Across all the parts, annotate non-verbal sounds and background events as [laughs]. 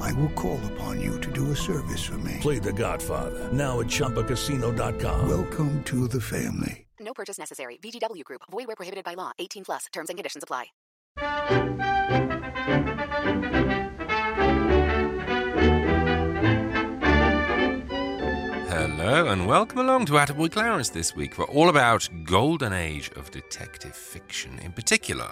I will call upon you to do a service for me. Play The Godfather now at ChumbaCasino.com. Welcome to the family. No purchase necessary. VGW Group. Void where prohibited by law. 18 plus. Terms and conditions apply. Hello and welcome along to Attaboy Clarence this week. We're all about golden age of detective fiction, in particular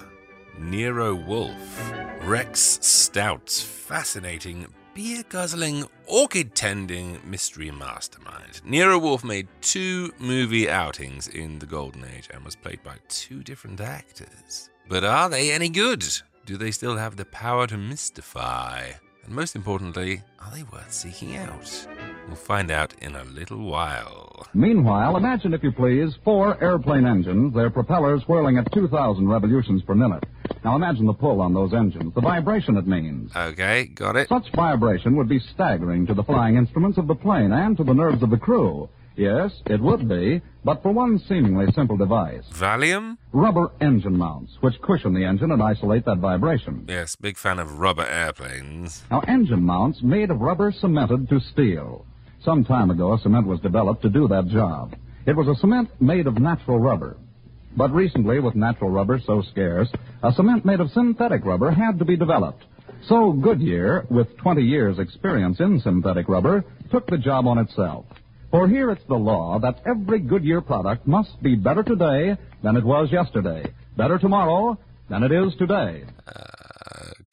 Nero Wolfe, Rex Stout's fascinating beer guzzling, orchid tending mystery mastermind. Nero Wolfe made two movie outings in the Golden Age and was played by two different actors. But are they any good? Do they still have the power to mystify? And most importantly, are they worth seeking out? We'll find out in a little while. Meanwhile, imagine, if you please, four airplane engines, their propellers whirling at 2,000 revolutions per minute. Now imagine the pull on those engines, the vibration it means. Okay, got it. Such vibration would be staggering to the flying instruments of the plane and to the nerves of the crew. Yes, it would be, but for one seemingly simple device. Valium? Rubber engine mounts, which cushion the engine and isolate that vibration. Yes, big fan of rubber airplanes. Now, engine mounts made of rubber cemented to steel. Some time ago, a cement was developed to do that job. It was a cement made of natural rubber. But recently, with natural rubber so scarce, a cement made of synthetic rubber had to be developed. So Goodyear, with 20 years' experience in synthetic rubber, took the job on itself. For here it's the law that every Goodyear product must be better today than it was yesterday, better tomorrow than it is today.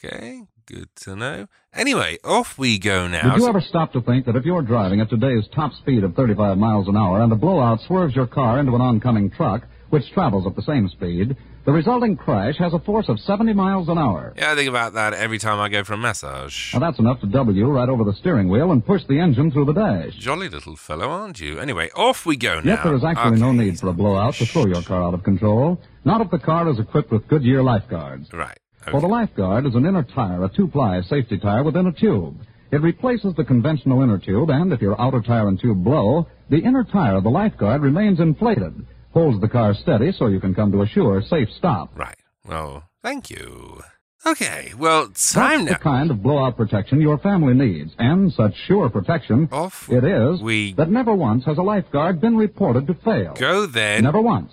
Okay, good to know. Anyway, off we go now. Did you ever stop to think that if you're driving at today's top speed of 35 miles an hour and a blowout swerves your car into an oncoming truck, which travels at the same speed, the resulting crash has a force of 70 miles an hour? Yeah, I think about that every time I go for a massage. Now that's enough to double you right over the steering wheel and push the engine through the dash. Jolly little fellow, aren't you? Anyway, off we go now. Yet there is actually no need for a blowout to throw your car out of control. Not if the car is equipped with Goodyear lifeguards. Right. For the okay. lifeguard is an inner tire, a two-ply safety tire within a tube. It replaces the conventional inner tube, and if your outer tire and tube blow, the inner tire of the lifeguard remains inflated, holds the car steady so you can come to a sure, safe stop. Right. Well, thank you. Okay, well, time That's now. the kind of blowout protection your family needs, and such sure protection Off it is we that never once has a lifeguard been reported to fail. go then. Never once.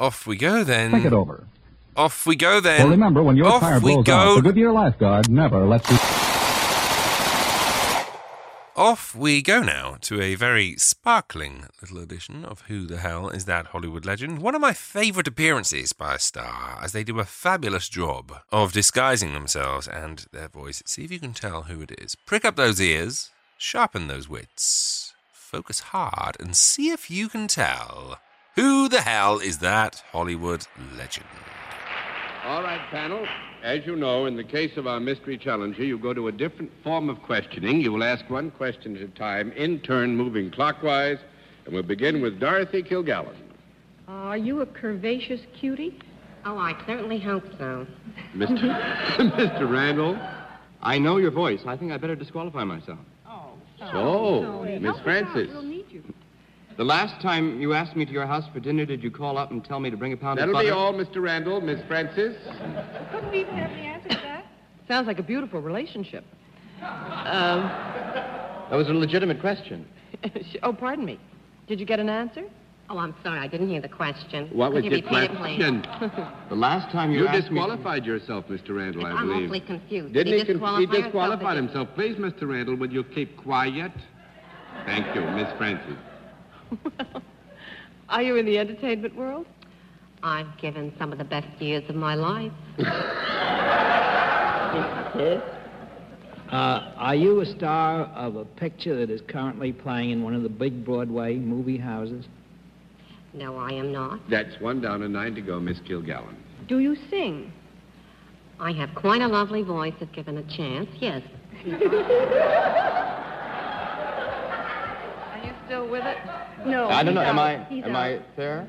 Off we go then. Think it over. Off we go then. Well, remember, when your Off tire blows go. out, the Goodyear lifeguard never lets you... Off we go now to a very sparkling little edition of Who the Hell is That Hollywood Legend? One of my favourite appearances by a star, as they do a fabulous job of disguising themselves and their voice. See if you can tell who it is. Prick up those ears, sharpen those wits, focus hard, and see if you can tell who the hell is that Hollywood legend? All right, panel. As you know, in the case of our mystery challenger, you go to a different form of questioning. You will ask one question at a time, in turn, moving clockwise. And we'll begin with Dorothy Kilgallen. Are you a curvaceous cutie? Oh, I certainly hope so. Mr. [laughs] Mr. Randall. I know your voice. I think I better disqualify myself. Oh, so, Miss Francis. We'll need you. The last time you asked me to your house for dinner, did you call up and tell me to bring a pound That'll of butter? That'll be all, Mr. Randall. Miss Francis. Couldn't we even have the answer to that? Sounds like a beautiful relationship. Um, that was a legitimate question. [laughs] oh, pardon me. Did you get an answer? Oh, I'm sorry, I didn't hear the question. What was you your repeat please? question? [laughs] The last time you, You asked me... You disqualified yourself, Mr. Randall, I believe. I'm believe. awfully confused. Didn't Did he? he he disqualify himself, disqualified himself. Please, Mr. Randall, will you keep quiet? Thank you, Miss Francis. [laughs] Are you in the entertainment world? I've given some of the best years of my life. [laughs] Uh, are you a star of a picture that is currently playing in one of the big Broadway movie houses? No, I am not. That's one down and nine to go, Miss Kilgallen. Do you sing? I have quite a lovely voice if given a chance, yes. [laughs] still with it? No. I don't know. he's Am. I He's am out. I fair?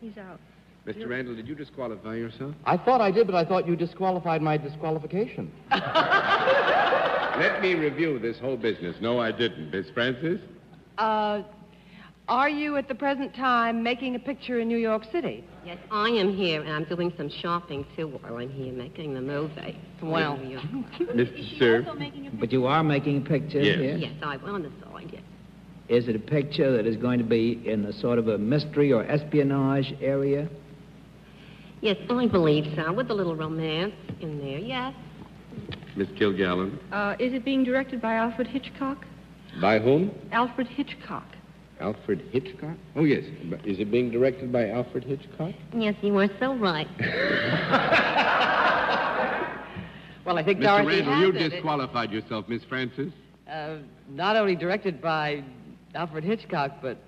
He's out. Mr. Randall, did you disqualify yourself? I thought I did, but I thought you disqualified my disqualification. [laughs] [laughs] Let me review this whole business. No, I didn't. Miss Francis? Uh, are you at the present time making a picture in New York City? Yes, I am here, and I'm doing some shopping too while I'm here making the movie. Well. Mr. Sir? But you are making a picture Yes. here? Yes, I on the side, yes. Is it a picture that is going to be in a sort of a mystery or espionage area? Yes, I believe so, with a little romance in there, yes. Miss Kilgallen? Uh, is it being directed by Alfred Hitchcock? By whom? Alfred Hitchcock. Alfred Hitchcock? Oh, yes. Is it being directed by Alfred Hitchcock? Yes, you are so right. [laughs] Well, I think Mr. Dorothy Randall, has you it. disqualified yourself, Miss Francis. Uh, not only directed by Alfred Hitchcock, but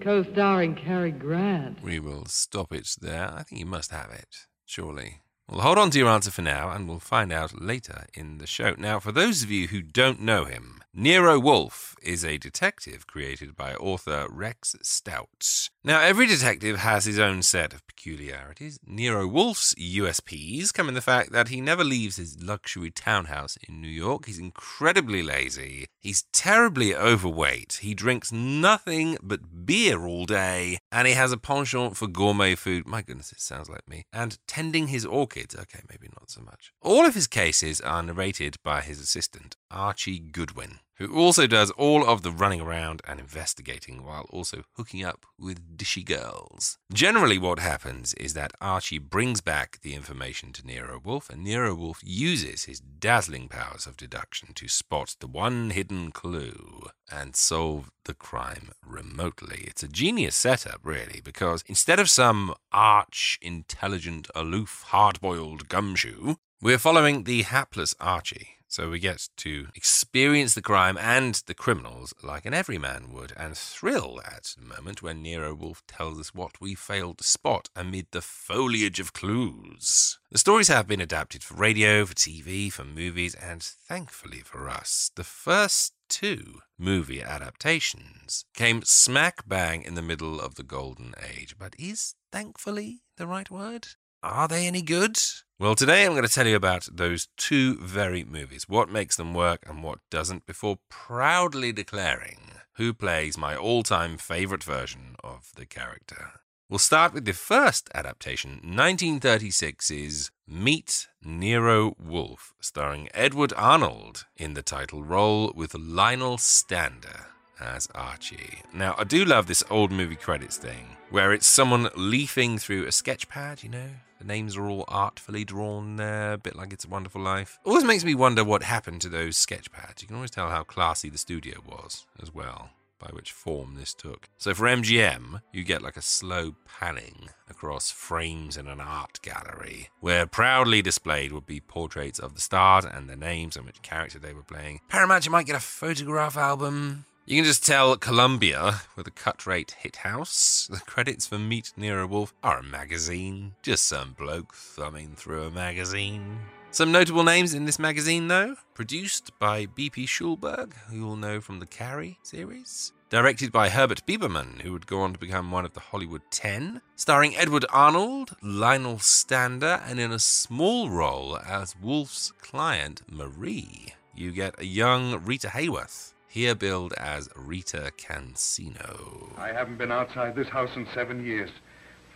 co-starring Cary Grant. We will stop it there. I think you must have it, surely. Well, hold on to your answer for now, and we'll find out later in the show. Now, for those of you who don't know him, Nero Wolfe is a detective created by author Rex Stout. Now, every detective has his own set of peculiarities. Nero Wolfe's USPs come in the fact that he never leaves his luxury townhouse in New York. He's incredibly lazy. He's terribly overweight. He drinks nothing but beer all day. And he has a penchant for gourmet food. My goodness, it sounds like me. And tending his orchids. Okay, maybe not so much. All of his cases are narrated by his assistant, Archie Goodwin who also does all of the running around and investigating while also hooking up with dishy girls. Generally, what happens is that Archie brings back the information to Nero Wolfe, and Nero Wolfe uses his dazzling powers of deduction to spot the one hidden clue and solve the crime remotely. It's a genius setup, really, because instead of some arch, intelligent, aloof, hard boiled gumshoe, we're following the hapless Archie. So we get to experience the crime and the criminals like an everyman would, and thrill at the moment when Nero Wolfe tells us what we failed to spot amid the foliage of clues. The stories have been adapted for radio, for TV, for movies, and thankfully for us, the first two movie adaptations came smack bang in the middle of the golden age. But is thankfully the right word? Are they any good? Well, today I'm going to tell you about those two very movies, what makes them work and what doesn't, before proudly declaring who plays my all time favourite version of the character. We'll start with the first adaptation, 1936's Meet Nero Wolfe, starring Edward Arnold in the title role with Lionel Stander as Archie. Now, I do love this old movie credits thing, where it's someone leafing through a sketch pad, you know? The names are all artfully drawn there, a bit like It's a Wonderful Life. Always makes me wonder what happened to those sketch pads. You can always tell how classy the studio was as well, by which form this took. So for MGM, you get like a slow panning across frames in an art gallery, where proudly displayed would be portraits of the stars and their names and which character they were playing. Paramount, you might get a photograph album. You can just tell Columbia with a cut rate hit house. The credits for Meet Nero Wolfe are a magazine. Just some bloke thumbing through a magazine. Some notable names in this magazine, though. Produced by B.P. Schulberg, who you'll know from the Carrie series. Directed by Herbert Biberman, who would go on to become one of the Hollywood Ten. Starring Edward Arnold, Lionel Stander, and in a small role as Wolfe's client, Marie, you get a young Rita Hayworth here billed as Rita Cansino. I haven't been outside this house in seven years.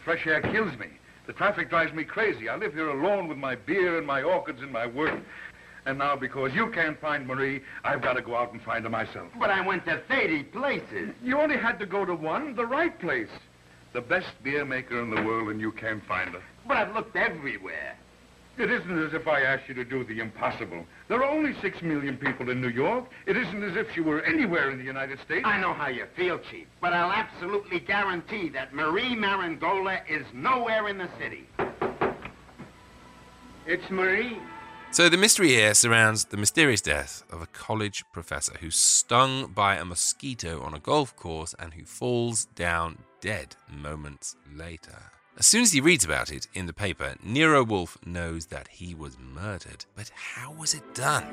Fresh air kills me. The traffic drives me crazy. I live here alone with my beer and my orchids and my work. And now, because you can't find Marie, I've got to go out and find her myself. But I went to 30 places. You only had to go to one, the right place. The best beer maker in the world, and you can't find her. But I've looked everywhere. It isn't as if I asked you to do the impossible. There are only six million people in New York. It isn't as if you were anywhere in the United States. I know how you feel, Chief, but I'll absolutely guarantee that Marie Marangola is nowhere in the city. It's Marie. So the mystery here surrounds the mysterious death of a college professor who's stung by a mosquito on a golf course and who falls down dead moments later. As soon as he reads about it in the paper, Nero Wolfe knows that he was murdered. But how was it done?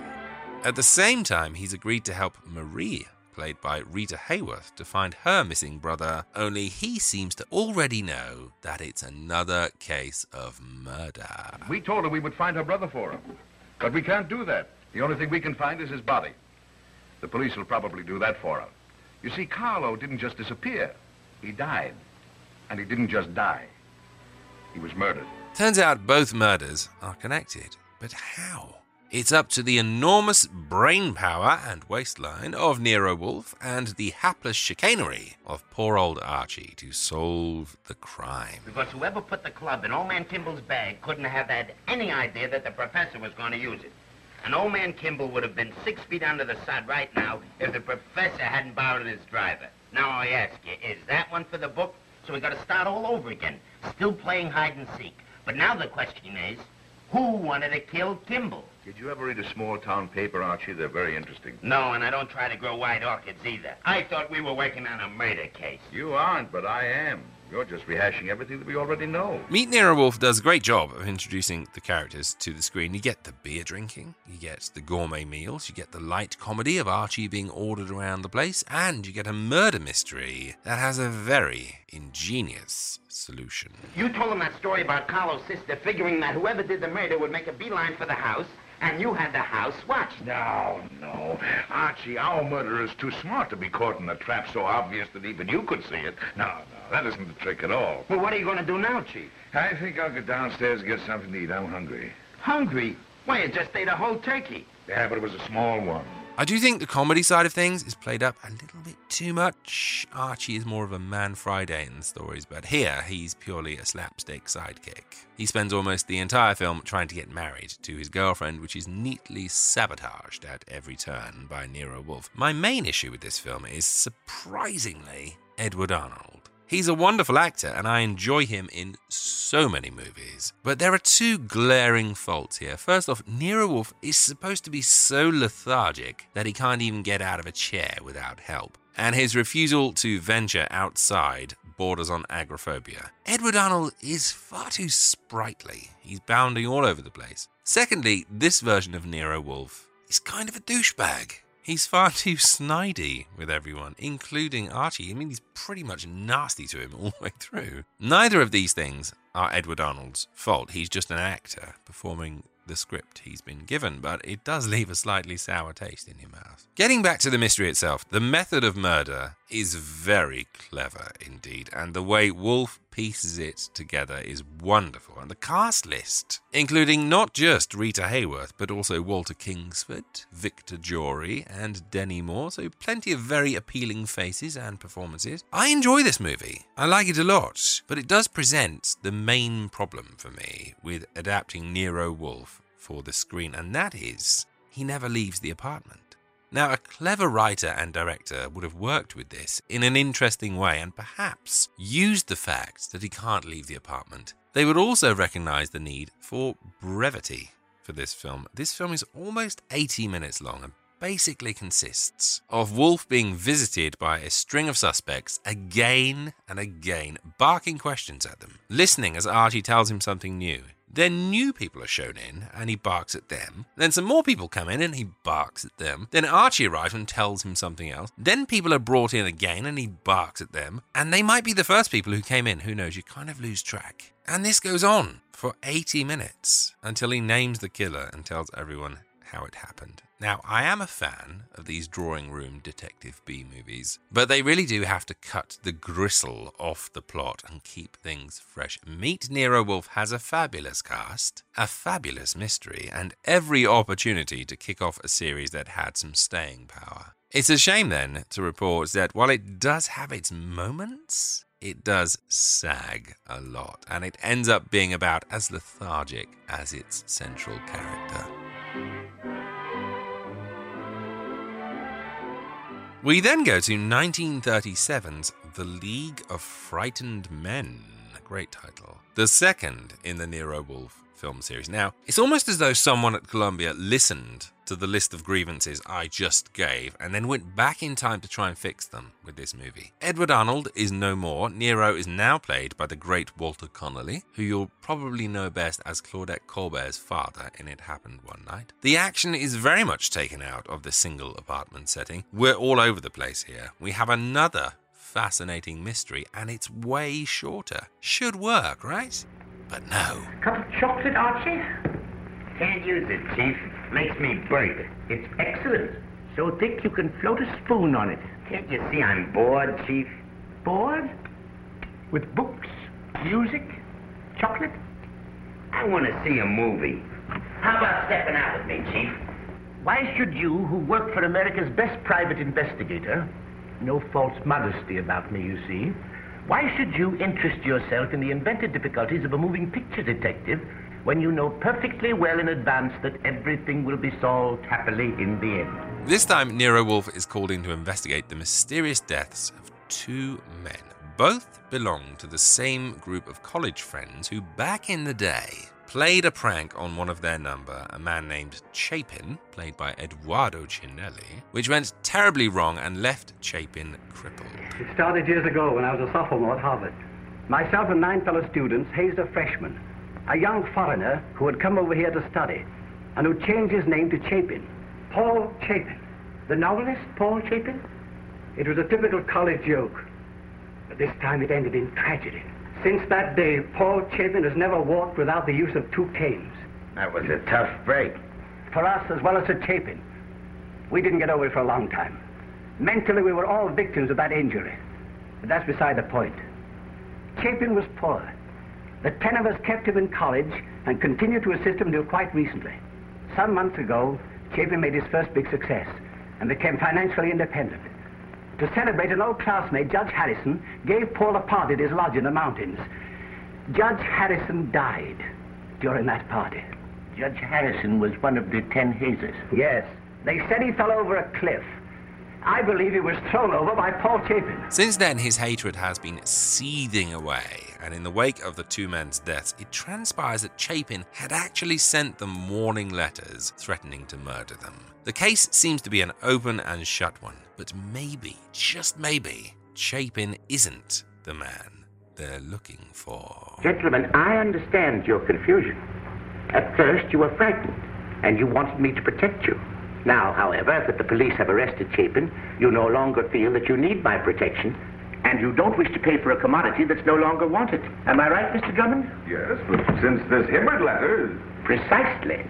At the same time, he's agreed to help Marie played by Rita Hayworth, to find her missing brother, only he seems to already know that it's another case of murder. We told her we would find her brother for her. But we can't do that. The only thing we can find is his body. The police will probably do that for her. You see, Carlo didn't just disappear. He died. And he didn't just die. He was murdered. Turns out both murders are connected. But how? It's up to the enormous brain power and waistline of Nero Wolfe and the hapless chicanery of poor old Archie to solve the crime. Because whoever put the club in Old Man Kimball's bag couldn't have had any idea that the professor was going to use it. And Old Man Kimball would have been six feet under the sod right now if the professor hadn't borrowed his driver. Now I ask you, is that one for the book? So we got to start all over again, still playing hide and seek. But now the question is, who wanted to kill Kimball? Did you ever read a small town paper, Archie? They're very interesting. No, and I don't try to grow white orchids either. I thought we were working on a murder case. You aren't, but I am. You're just rehashing everything that we already know. Meet Nero Wolfe does a great job of introducing the characters to the screen. You get the beer drinking, you get the gourmet meals, you get the light comedy of Archie being ordered around the place, and you get a murder mystery that has a very ingenious solution. You told him that story about Carlo's sister figuring that whoever did the murder would make a beeline for the house, and you had the house watched. No, no. Archie, our murderer is too smart to be caught in a trap so obvious that even you could see it. No, no, that isn't the trick at all. Well, what are you going to do now, Chief? I think I'll go downstairs and get something to eat. I'm hungry. Hungry? Why, you just ate a whole turkey. Yeah, but it was a small one. I do think the comedy side of things is played up a little bit too much. Archie is more of a man Friday in the stories, but here he's purely a slapstick sidekick. He spends almost the entire film trying to get married to his girlfriend, which is neatly sabotaged at every turn by Nero Wolfe. My main issue with this film is surprisingly Edward Arnold. He's a wonderful actor, and I enjoy him in so many movies. But there are two glaring faults here. First off, Nero Wolfe is supposed to be so lethargic that he can't even get out of a chair without help. And his refusal to venture outside borders on agoraphobia. Edward Arnold is far too sprightly. He's bounding all over the place. Secondly, this version of Nero Wolfe is kind of a douchebag. He's far too snidey with everyone, including Archie. I mean, he's pretty much nasty to him [laughs] all the way through. Neither of these things are Edward Arnold's fault. He's just an actor performing the script he's been given, but it does [laughs] leave a slightly sour taste in your mouth. Getting back to the mystery itself, the method of murder is very clever indeed, and the way Wolfe pieces it together is wonderful. And the cast list, including not just Rita Hayworth, but also Walter Kingsford, Victor Jory, and Dennie Moore, so plenty of very appealing faces and performances. I enjoy this movie. I like it a lot, but it does present the main problem for me with adapting Nero Wolfe for the screen, and that is he never leaves the apartment. Now, a clever writer and director would have worked with this in an interesting way and perhaps used the fact that he can't leave the apartment. They would also recognize the need for brevity for this film. This film is almost 80 minutes long and basically consists of Wolfe being visited by a string of suspects again and again, barking questions at them, listening as Archie tells him something new. Then new people are shown in and he barks at them. Then some more people come in and he barks at them. Then Archie arrives and tells him something else. Then people are brought in again and he barks at them. And they might be the first people who came in. Who knows? You kind of lose track. And this goes on for 80 minutes until he names the killer and tells everyone how it happened. Now, I am a fan of these drawing room detective B movies, but they really do have to cut the gristle off the plot and keep things fresh. Meet Nero Wolfe has a fabulous cast, a fabulous mystery, and every opportunity to kick off a series that had some staying power. It's a shame then to report that while it does have its moments, it does sag a lot, and it ends up being about as lethargic as its central character. We then go to 1937's The League of Frightened Men. Great title. The second in the Nero Wolfe film series. Now, it's almost as though someone at Columbia listened to the list of grievances I just gave and then went back in time to try and fix them with this movie. Edward Arnold is no more. Nero is now played by the great Walter Connolly, who you'll probably know best as Claudette Colbert's father in It Happened One Night. The action is very much taken out of the single apartment setting. We're all over the place here. We have another fascinating mystery, and it's way shorter. Should work, right? But no. Cup of chocolate, Archie? Can't use it, Chief. Makes me burp. It's excellent. So thick you can float a spoon on it. Can't you see I'm bored, Chief? Bored? With books, music, chocolate? I want to see a movie. How about stepping out with me, Chief? Why should you, who work for America's best private investigator, no false modesty about me, you see, why should you interest yourself in the invented difficulties of a moving picture detective when you know perfectly well in advance that everything will be solved happily in the end? This time, Nero Wolfe is called in to investigate the mysterious deaths of two men. Both belong to the same group of college friends who, back in the day, played a prank on one of their number, a man named Chapin, played by Eduardo Ciannelli, which went terribly wrong and left Chapin crippled. It started years ago when I was a sophomore at Harvard. Myself and nine fellow students hazed a freshman, a young foreigner who had come over here to study, and who changed his name to Chapin. Paul Chapin. The novelist, Paul Chapin? It was a typical college joke. But this time it ended in tragedy. Since that day, Paul Chapin has never walked without the use of two canes. That was a tough break. For us, as well as for Chapin. We didn't get over it for a long time. Mentally, we were all victims of that injury. But that's beside the point. Chapin was poor. The ten of us kept him in college and continued to assist him until quite recently. Some months ago, Chapin made his first big success and became financially independent. To celebrate, an old classmate, Judge Harrison, gave Paul a party at his lodge in the mountains. Judge Harrison died during that party. Judge Harrison was one of the ten hazers. Yes. They said he fell over a cliff. I believe he was thrown over by Paul Chapin. Since then, his hatred has been seething away, and in the wake of the two men's deaths, it transpires that Chapin had actually sent them warning letters threatening to murder them. The case seems to be an open and shut one, but maybe, just maybe, Chapin isn't the man they're looking for. Gentlemen, I understand your confusion. At first, you were frightened, and you wanted me to protect you. Now, however, that the police have arrested Chapin, you no longer feel that you need my protection, and you don't wish to pay for a commodity that's no longer wanted. Am I right, Mr. Drummond? Yes, but since this Hibbert letter. Precisely.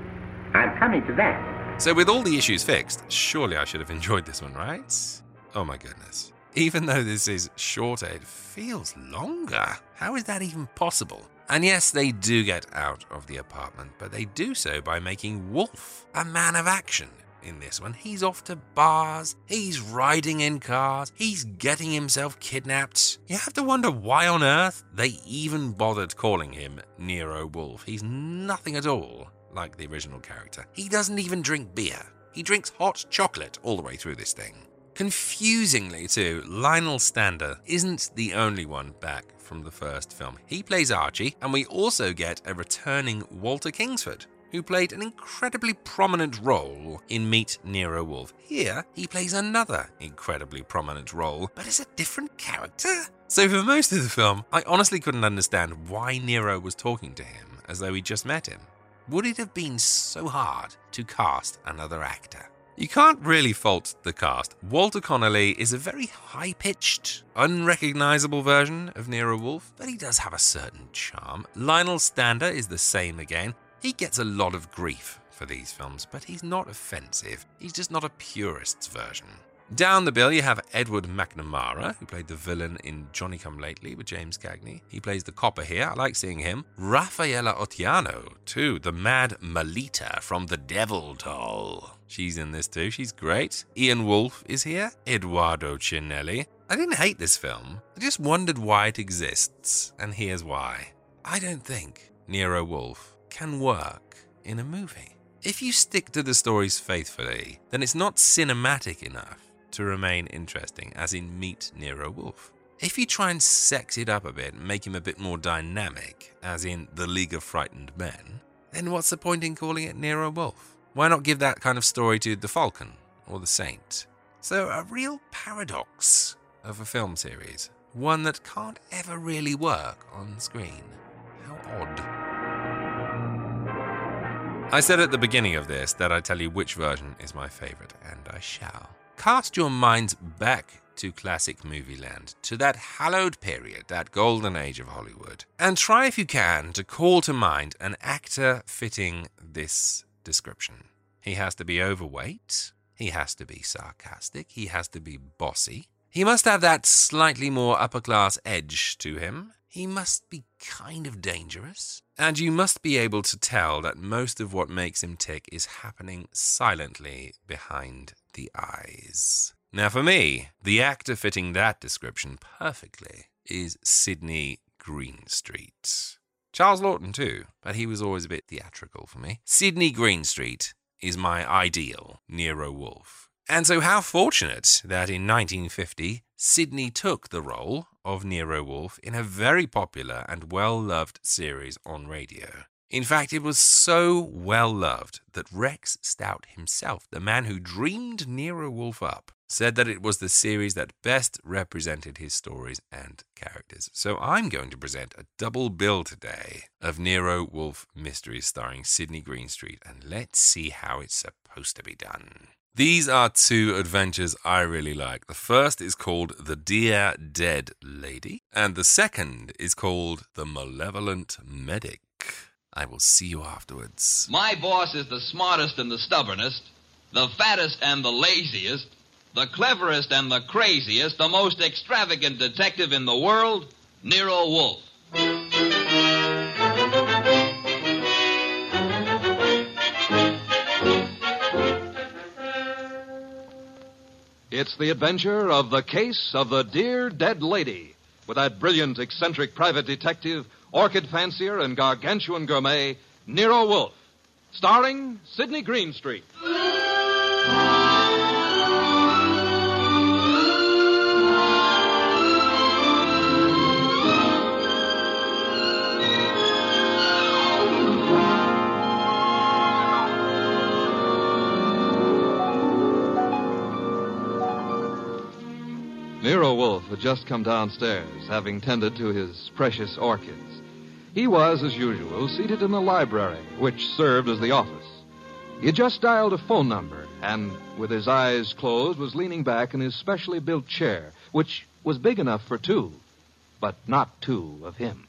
I'm coming to that. So, with all the issues fixed, surely I should have enjoyed this one, right? Oh my goodness. Even though this is shorter, it feels longer. How is that even possible? And yes, they do get out of the apartment, but they do so by making Wolfe a man of action. In this one, he's off to bars, he's riding in cars, he's getting himself kidnapped. You have to wonder why on earth they even bothered calling him Nero Wolfe. He's nothing at all like the original character. He doesn't even drink beer, he drinks hot chocolate all the way through this thing. Confusingly, too, Lionel Stander isn't the only one back from the first film. He plays Archie, and we also get a returning Walter Kingsford, who played an incredibly prominent role in Meet Nero Wolfe. Here, he plays another incredibly prominent role, but as a different character. So, for most of the film, I honestly couldn't understand why Nero was talking to him as though he just met him. Would it have been so hard to cast another actor? You can't really fault the cast. Walter Connolly is a very high pitched, unrecognizable version of Nero Wolfe, but he does have a certain charm. Lionel Stander is the same again. He gets a lot of grief for these films, but he's not offensive. He's just not a purist's version. Down the bill, you have Edward McNamara, who played the villain in Johnny Come Lately with James Cagney. He plays the copper here. I like seeing him. Rafaela Ottiano, too, the mad Melita from The Devil Doll. She's in this too. She's great. Ian Wolfe is here. Eduardo Ciannelli. I didn't hate this film. I just wondered why it exists, and here's why. I don't think Nero Wolfe can work in a movie. If you stick to the stories faithfully, then it's not cinematic enough to remain interesting, as in Meet Nero Wolfe. If you try and sex it up a bit and make him a bit more dynamic, as in The League of Frightened Men, then what's the point in calling it Nero Wolfe? Why not give that kind of story to The Falcon or The Saint? So, a real paradox of a film series, one that can't ever really work on screen. How odd. I said at the beginning of this that I'd tell you which version is my favourite, and I shall. Cast your minds back to classic movie land, to that hallowed period, that golden age of Hollywood, and try if you can to call to mind an actor fitting this description. He has to be overweight, he has to be sarcastic, he has to be bossy, he must have that slightly more upper class edge to him, he must be kind of dangerous, and you must be able to tell that most of what makes him tick is happening silently behind the eyes. Now, for me, the actor fitting that description perfectly is Sidney Greenstreet. Charles Laughton, too, but he was always a bit theatrical for me. Sidney Greenstreet is my ideal Nero Wolfe. And so, how fortunate that in 1950, Sidney took the role of Nero Wolfe in a very popular and well loved series on radio. In fact, it was so well loved that Rex Stout himself, the man who dreamed Nero Wolfe up, said that it was the series that best represented his stories and characters. So I'm going to present a double bill today of Nero Wolfe mysteries starring Sidney Greenstreet, and let's see how it's supposed to be done. These are two adventures I really like. The first is called The Dear Dead Lady, and the second is called The Malevolent Medic. I will see you afterwards. My boss is the smartest and the stubbornest, the fattest and the laziest, the cleverest and the craziest, the most extravagant detective in the world, Nero Wolfe. It's the adventure of the case of the dear dead lady with that brilliant, eccentric private detective, orchid fancier, and gargantuan gourmet, Nero Wolfe, starring Sidney Greenstreet. Had just come downstairs, having tended to his precious orchids. He was, as usual, seated in the library, which served as the office. He had just dialed a phone number, and, with his eyes closed, was leaning back in his specially built chair, which was big enough for two, but not two of him.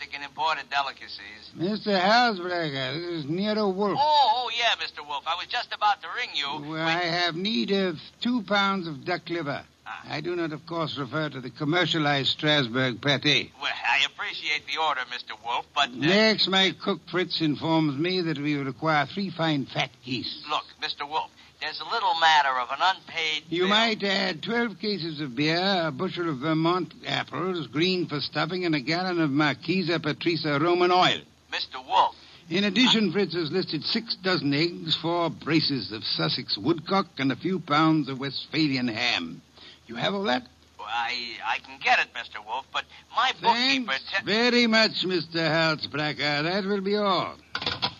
Domestic and imported delicacies. Mr. Halsbrecker, this is Nero Wolfe. Oh, oh, yeah, Mr. Wolfe. I was just about to ring you. Well, I have need of two pounds of duck liver. I do not, of course, refer to the commercialized Strasbourg pate. Well, I appreciate the order, Mr. Wolfe, but. Uh, Next, my cook Fritz informs me that we require three fine fat geese. Look, Mr. Wolfe, there's a little matter of an unpaid. You bill. might add 12 cases of beer, a bushel of Vermont apples, green for stuffing, and a gallon of Marquesa Patrisa Roman oil. Mr. Wolfe. In addition, Fritz has listed six dozen eggs, four braces of Sussex woodcock, and a few pounds of Westphalian ham. You have all that? Well, I, I can get it, Mr. Wolfe, but my bookkeeper. Thanks very much, Mr. Halsbracker. That will be all. [clears throat]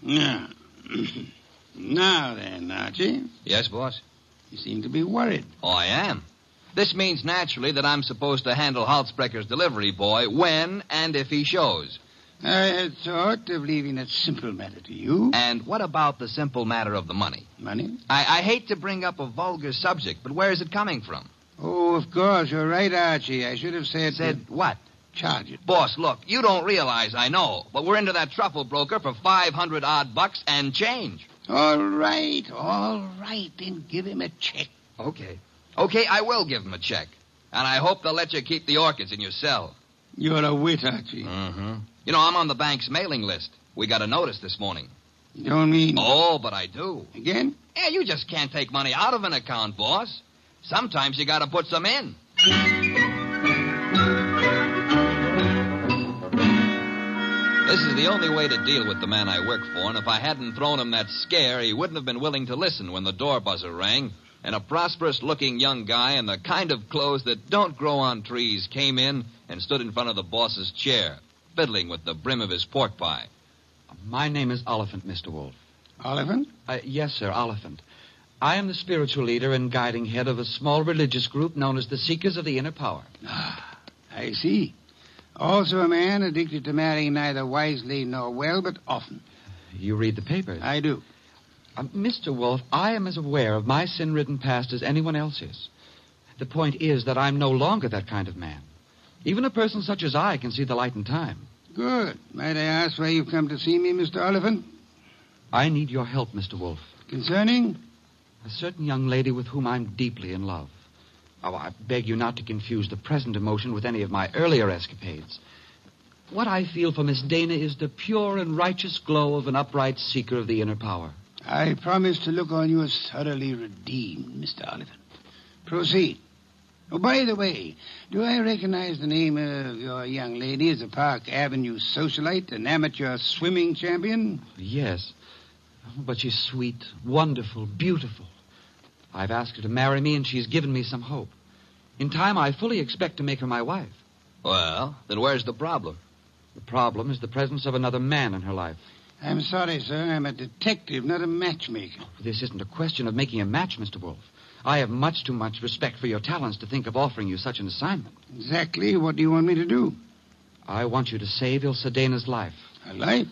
Now, [clears throat] now then, Archie. Yes, boss? You seem to be worried. Oh, I am. This means naturally that I'm supposed to handle Halsbrecker's delivery boy when and if he shows. I had thought of leaving that simple matter to you. And what about the simple matter of the money? Money? I, I hate to bring up a vulgar subject, but where is it coming from? Oh, of course. You're right, Archie. I should have said. Said what? Charge it. Boss, look, you don't realize I know, but we're into that truffle broker for 500 odd bucks and change. All right, all right. Then give him a check. Okay. Okay, I will give him a check. And I hope they'll let you keep the orchids in your cell. You're a wit, Archie. Mm-hmm. You know, I'm on the bank's mailing list. We got a notice this morning. You don't mean. Oh, but I do. Again? Yeah, you just can't take money out of an account, boss. Sometimes you gotta put some in. This is the only way to deal with the man I work for, and if I hadn't thrown him that scare, he wouldn't have been willing to listen when the door buzzer rang, and a prosperous looking young guy in the kind of clothes that don't grow on trees came in and stood in front of the boss's chair, fiddling with the brim of his pork pie. My name is Oliphant, Mr. Wolfe. Oliphant? Uh, yes, sir, Oliphant. I am the spiritual leader and guiding head of a small religious group known as the Seekers of the Inner Power. Ah, I see. Also a man addicted to marrying neither wisely nor well, but often. You read the papers? I do. Uh, Mr. Wolfe, I am as aware of my sin ridden past as anyone else is. The point is that I'm no longer that kind of man. Even a person such as I can see the light in time. Good. Might I ask why you've come to see me, Mr. Oliphant? I need your help, Mr. Wolfe. Concerning? A certain young lady with whom I'm deeply in love. Oh, I beg you not to confuse the present emotion with any of my earlier escapades. What I feel for Miss Dana is the pure and righteous glow of an upright seeker of the inner power. I promise to look on you as thoroughly redeemed, Mr. Oliphant. Proceed. Oh, by the way, do I recognize the name of your young lady as a Park Avenue socialite, an amateur swimming champion? Yes. But she's sweet, wonderful, beautiful. I've asked her to marry me, and she's given me some hope. In time, I fully expect to make her my wife. Well, then where's the problem? The problem is the presence of another man in her life. I'm sorry, sir. I'm a detective, not a matchmaker. This isn't a question of making a match, Mr. Wolfe. I have much too much respect for your talents to think of offering you such an assignment. Exactly. What do you want me to do? I want you to save Ilsa Dana's life. A life?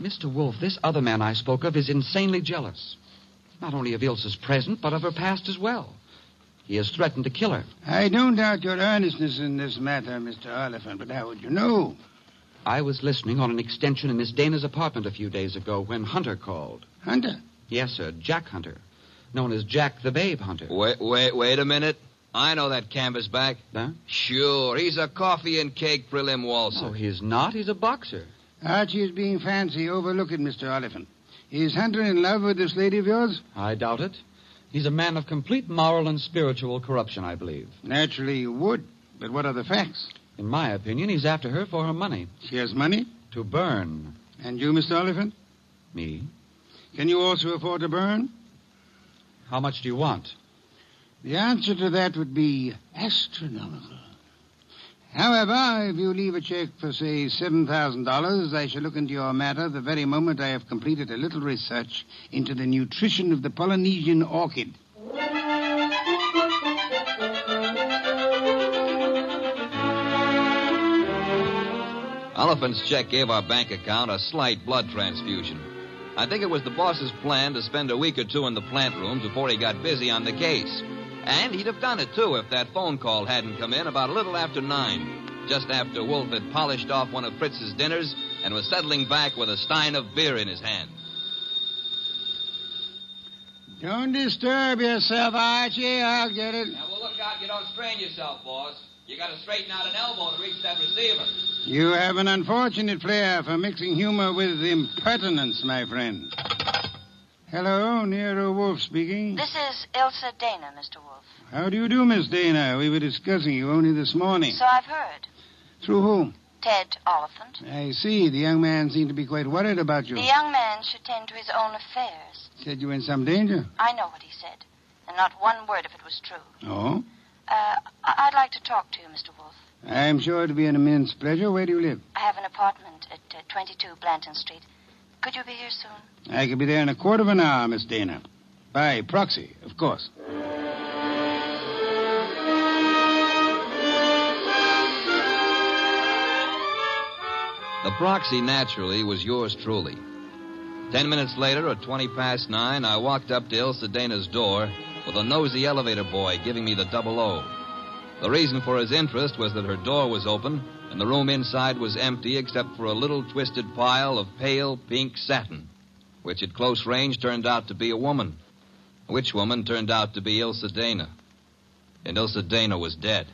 Mr. Wolfe, this other man I spoke of is insanely jealous. Not only of Ilsa's present, but of her past as well. He has threatened to kill her. I don't doubt your earnestness in this matter, Mr. Oliphant, but how would you know? I was listening on an extension in Miss Dana's apartment a few days ago when Hunter called. Hunter? Yes, sir, Jack Hunter, known as Jack the Babe Hunter. Wait, wait, wait a minute. I know that canvasback. Huh? Sure, he's a coffee and cake prelim waltzer. Oh, he's not. He's a boxer. Archie is being fancy. Overlook it, Mr. Oliphant. Is Hunter in love with this lady of yours? I doubt it. He's a man of complete moral and spiritual corruption, I believe. Naturally, you would. But what are the facts? In my opinion, he's after her for her money. She has money? To burn. And you, Mr. Oliphant? Me? Can you also afford to burn? How much do you want? The answer to that would be astronomical. However, if you leave a check for, say, $7,000, I shall look into your matter the very moment I have completed a little research into the nutrition of the Polynesian orchid. Oliphant's check gave our bank account a slight blood transfusion. I think it was the boss's plan to spend a week or two in the plant rooms before he got busy on the case. And he'd have done it, too, if that phone call hadn't come in about a little after nine, just after Wolfe had polished off one of Fritz's dinners and was settling back with a stein of beer in his hand. Don't disturb yourself, Archie. I'll get it. Now, well, look out you don't strain yourself, boss. You gotta straighten out an elbow to reach that receiver. You have an unfortunate flair for mixing humor with impertinence, my friend. Hello, Nero Wolfe speaking. This is Elsa Dana, Mr. Wolfe. How do you do, Miss Dana? We were discussing you only this morning. So I've heard. Through whom? Ted Oliphant. I see. The young man seemed to be quite worried about you. The young man should tend to his own affairs. Said you were in some danger. I know what he said, and not one word of it was true. Oh? Uh, I- I'd like to talk to you, Mr. Wolfe. I'm sure it'll be an immense pleasure. Where do you live? I have an apartment at uh, 22 Blanton Street. Could you be here soon? I could be there in a quarter of an hour, Miss Dana. By proxy, of course. The proxy, naturally, was yours truly. Ten minutes later, at 20 past nine, I walked up to Ilsa Dana's door with a nosy elevator boy giving me the double O. The reason for his interest was that her door was open and the room inside was empty except for a little twisted pile of pale pink satin, which at close range turned out to be a woman. Which woman turned out to be Ilsa Dana. And Ilsa Dana was dead.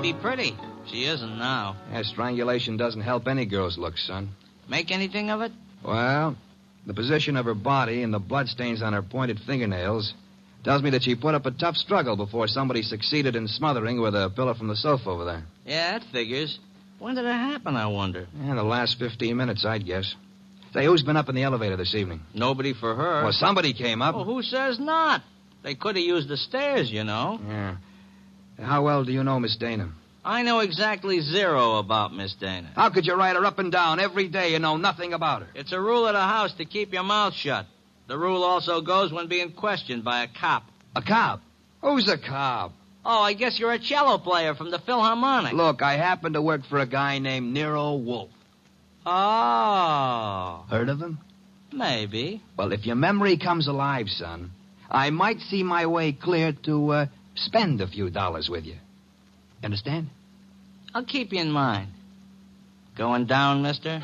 To be pretty. She isn't now. Yeah, strangulation doesn't help any girl's looks, son. Make anything of it? Well, the position of her body and the bloodstains on her pointed fingernails Tells me that she put up a tough struggle before somebody succeeded in smothering her with a pillow from the sofa over there. Yeah, that figures. When did it happen, I wonder? Yeah, the last 15 minutes, I'd guess. Say, who's been up in the elevator this evening? Nobody for her. Well, somebody came up. Well, who says not? They could have used the stairs, you know. Yeah. How well do you know Miss Dana? I know exactly zero about Miss Dana. How could you write her up and down every day and know nothing about her? It's a rule of the house to keep your mouth shut. The rule also goes when being questioned by a cop. A cop? Who's a cop? Oh, I guess you're a cello player from the Philharmonic. Look, I happen to work for a guy named Nero Wolfe. Oh. Heard of him? Maybe. Well, if your memory comes alive, son, I might see my way clear to uh, spend a few dollars with you. Understand? I'll keep you in mind. Going down, mister?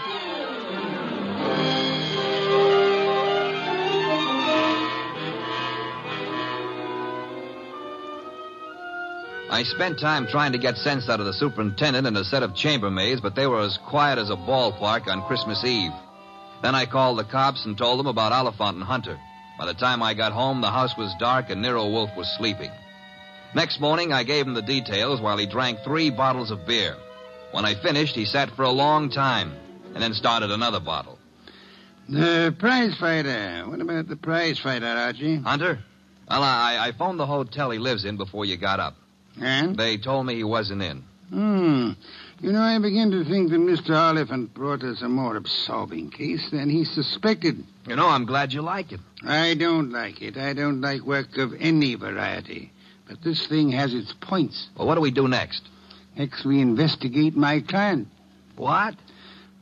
I spent time trying to get sense out of the superintendent and a set of chambermaids, but they were as quiet as a ballpark on Christmas Eve. Then I called the cops and told them about Oliphant and Hunter. By the time I got home, the house was dark and Nero Wolfe was sleeping. Next morning, I gave him the details while he drank three bottles of beer. When I finished, he sat for a long time and then started another bottle. The prize fighter. What about the prize fighter, Archie? Hunter? Well, I, I phoned the hotel he lives in before you got up. And? They told me he wasn't in. Hmm. You know, I begin to think that Mr. Oliphant brought us a more absorbing case than he suspected. You know, I'm glad you like it. I don't like it. I don't like work of any variety. But this thing has its points. Well, what do we do next? Next, we investigate my client. What?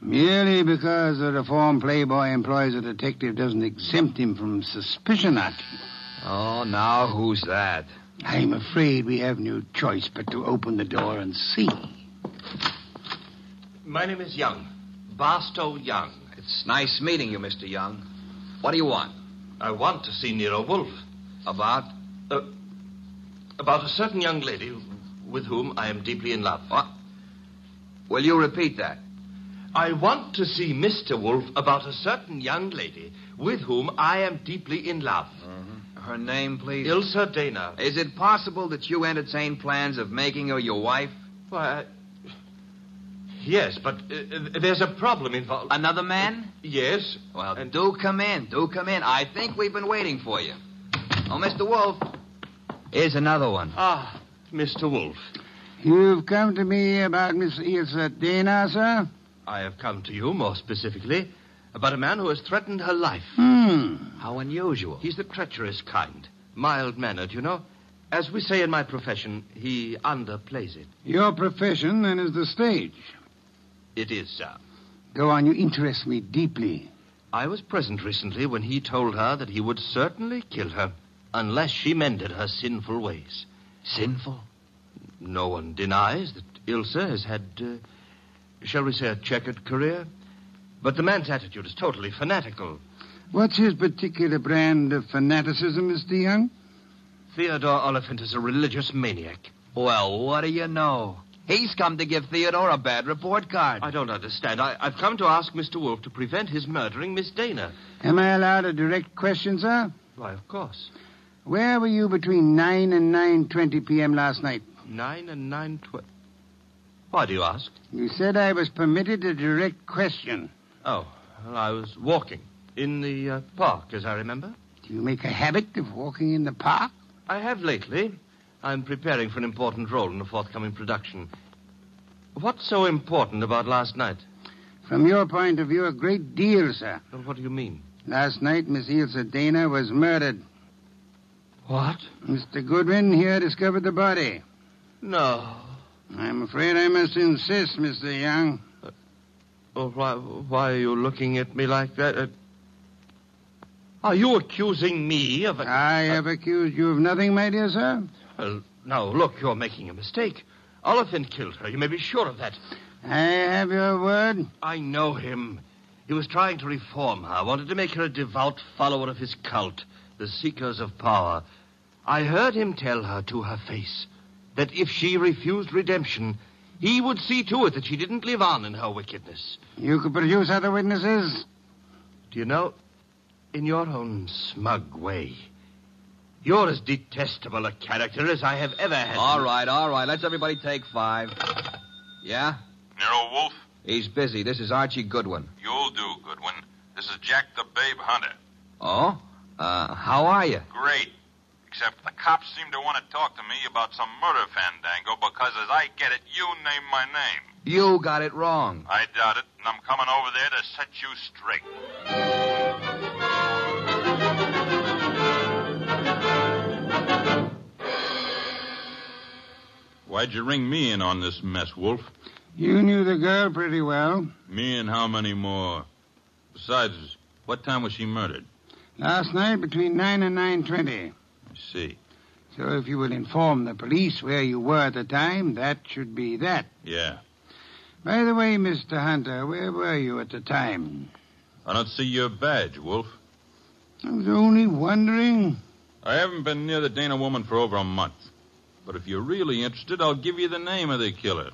Merely because a reform playboy employs a detective doesn't exempt him from suspicion, Archie. Oh, now who's that? I'm afraid we have no choice but to open the door and see. My name is Young. Barstow Young. It's nice meeting you, Mr. Young. What do you want? I want to see Nero Wolfe. About? Uh, about a certain young lady with whom I am deeply in love. What? Will you repeat that? I want to see Mr. Wolfe about a certain young lady with whom I am deeply in love. Mm-hmm. Her name, please? Ilsa Dana. Is it possible that you entertain plans of making her your wife? Why, yes, but uh, there's a problem involved. Another man? Yes. Well, and... do come in. Do come in. I think we've been waiting for you. Oh, Mr. Wolfe. Here's another one. Ah, Mr. Wolfe. You've come to me about Miss Ilsa Dana, sir? I have come to you more specifically about a man who has threatened her life. Hmm. How unusual. He's the treacherous kind, mild mannered, you know. As we say in my profession, he underplays it. Your profession, then, is the stage. It is, sir. Go on, you interest me deeply. I was present recently when he told her that he would certainly kill her unless she mended her sinful ways. Sinful? No one denies that Ilsa has had, uh, shall we say, a checkered career. But the man's attitude is totally fanatical. What's his particular brand of fanaticism, Mr. Young? Theodore Oliphant is a religious maniac. Well, what do you know? He's come to give Theodore a bad report card. I don't understand. I, have come to ask Mr. Wolfe to prevent his murdering Miss Dana. Am I allowed a direct question, sir? Why, of course. Where were you between 9 and 9.20 p.m. last night? 9 and 9.20. Why do you ask? You said I was permitted a direct question. Oh, well, I was walking in the uh, park, as I remember. Do you make a habit of walking in the park? I have lately. I'm preparing for an important role in a forthcoming production. What's so important about last night? From your point of view, a great deal, sir. Well, what do you mean? Last night, Miss Ilsa Dana was murdered. What? Mr. Goodwin here discovered the body. No. I'm afraid I must insist, Mr. Young. Uh, oh, why, why are you looking at me like that? Uh, are you accusing me of... A, I have accused you of nothing, my dear sir. Well, now, look, you're making a mistake. Oliphant killed her. You may be sure of that. I have your word. I know him. He was trying to reform her, wanted to make her a devout follower of his cult, the Seekers of Power. I heard him tell her to her face that if she refused redemption, he would see to it that she didn't live on in her wickedness. You could produce other witnesses? Do you know, in your own smug way, You're as detestable a character as I have ever had. All right, all right. Let's everybody take five. Yeah? Nero Wolfe, He's busy. This is Archie Goodwin. you'll do, Goodwin. This is Jack the Babe Hunter. Oh? Uh, how are you? Great. Except the cops seem to want to talk to me about some murder fandango because, as I get it, you named my name. You got it wrong. I doubt it, and I'm coming over there to set you straight. Why'd you ring me in on this mess, Wolfe? You knew the girl pretty well. Me and how many more? Besides, what time was she murdered? Last night between 9 and 9.20. I see. So if you will inform the police where you were at the time, that should be that. Yeah. By the way, Mr. Hunter, where were you at the time? I don't see your badge, Wolfe. I was only wondering. I haven't been near the Dana woman for over a month. But if you're really interested, I'll give you the name of the killer.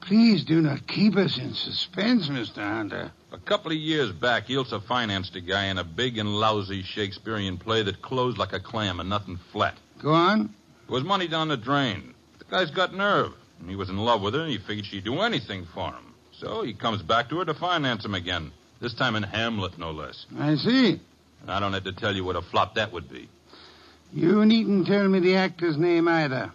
Please do not keep us in suspense, Mr. Hunter. A couple of years back, Ilsa financed a guy in a big and lousy Shakespearean play that closed like a clam and nothing flat. Go on. It was money down the drain. The guy's got nerve. He was in love with her, and he figured she'd do anything for him. So he comes back to her to finance him again. This time in Hamlet, no less. I see. And I don't have to tell you what a flop that would be. You needn't tell me the actor's name either.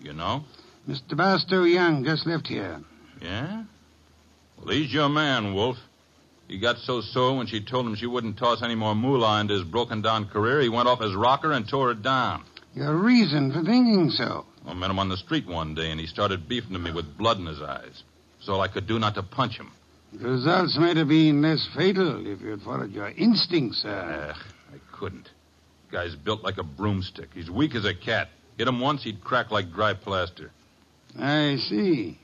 You know? Mr. Barstow Young just left here. Yeah? Well, he's your man, Wolfe. He got so sore when she told him she wouldn't toss any more moolah into his broken down career, he went off his rocker and tore it down. Your reason for thinking so? I met him on the street one day, and he started beefing to me with blood in his eyes. It's all I could do not to punch him. The results might have been less fatal if you'd followed your instincts, sir. Ugh, I couldn't. Guy's built like a broomstick. He's weak as a cat. Hit him once, he'd crack like dry plaster. I see.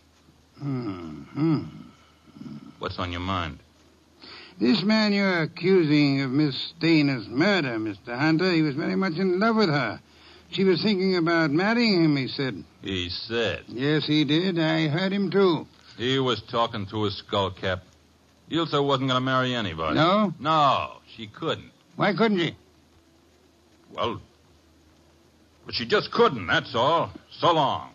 Hmm. What's on your mind? This man you're accusing of Miss Dana's murder, Mr. Hunter, he was very much in love with her. She was thinking about marrying him, he said. He said. Yes, he did. I heard him, too. He was talking to his skull cap. Ilsa wasn't going to marry anybody. No? No, she couldn't. Why couldn't she? Well, but she just couldn't, that's all. So long.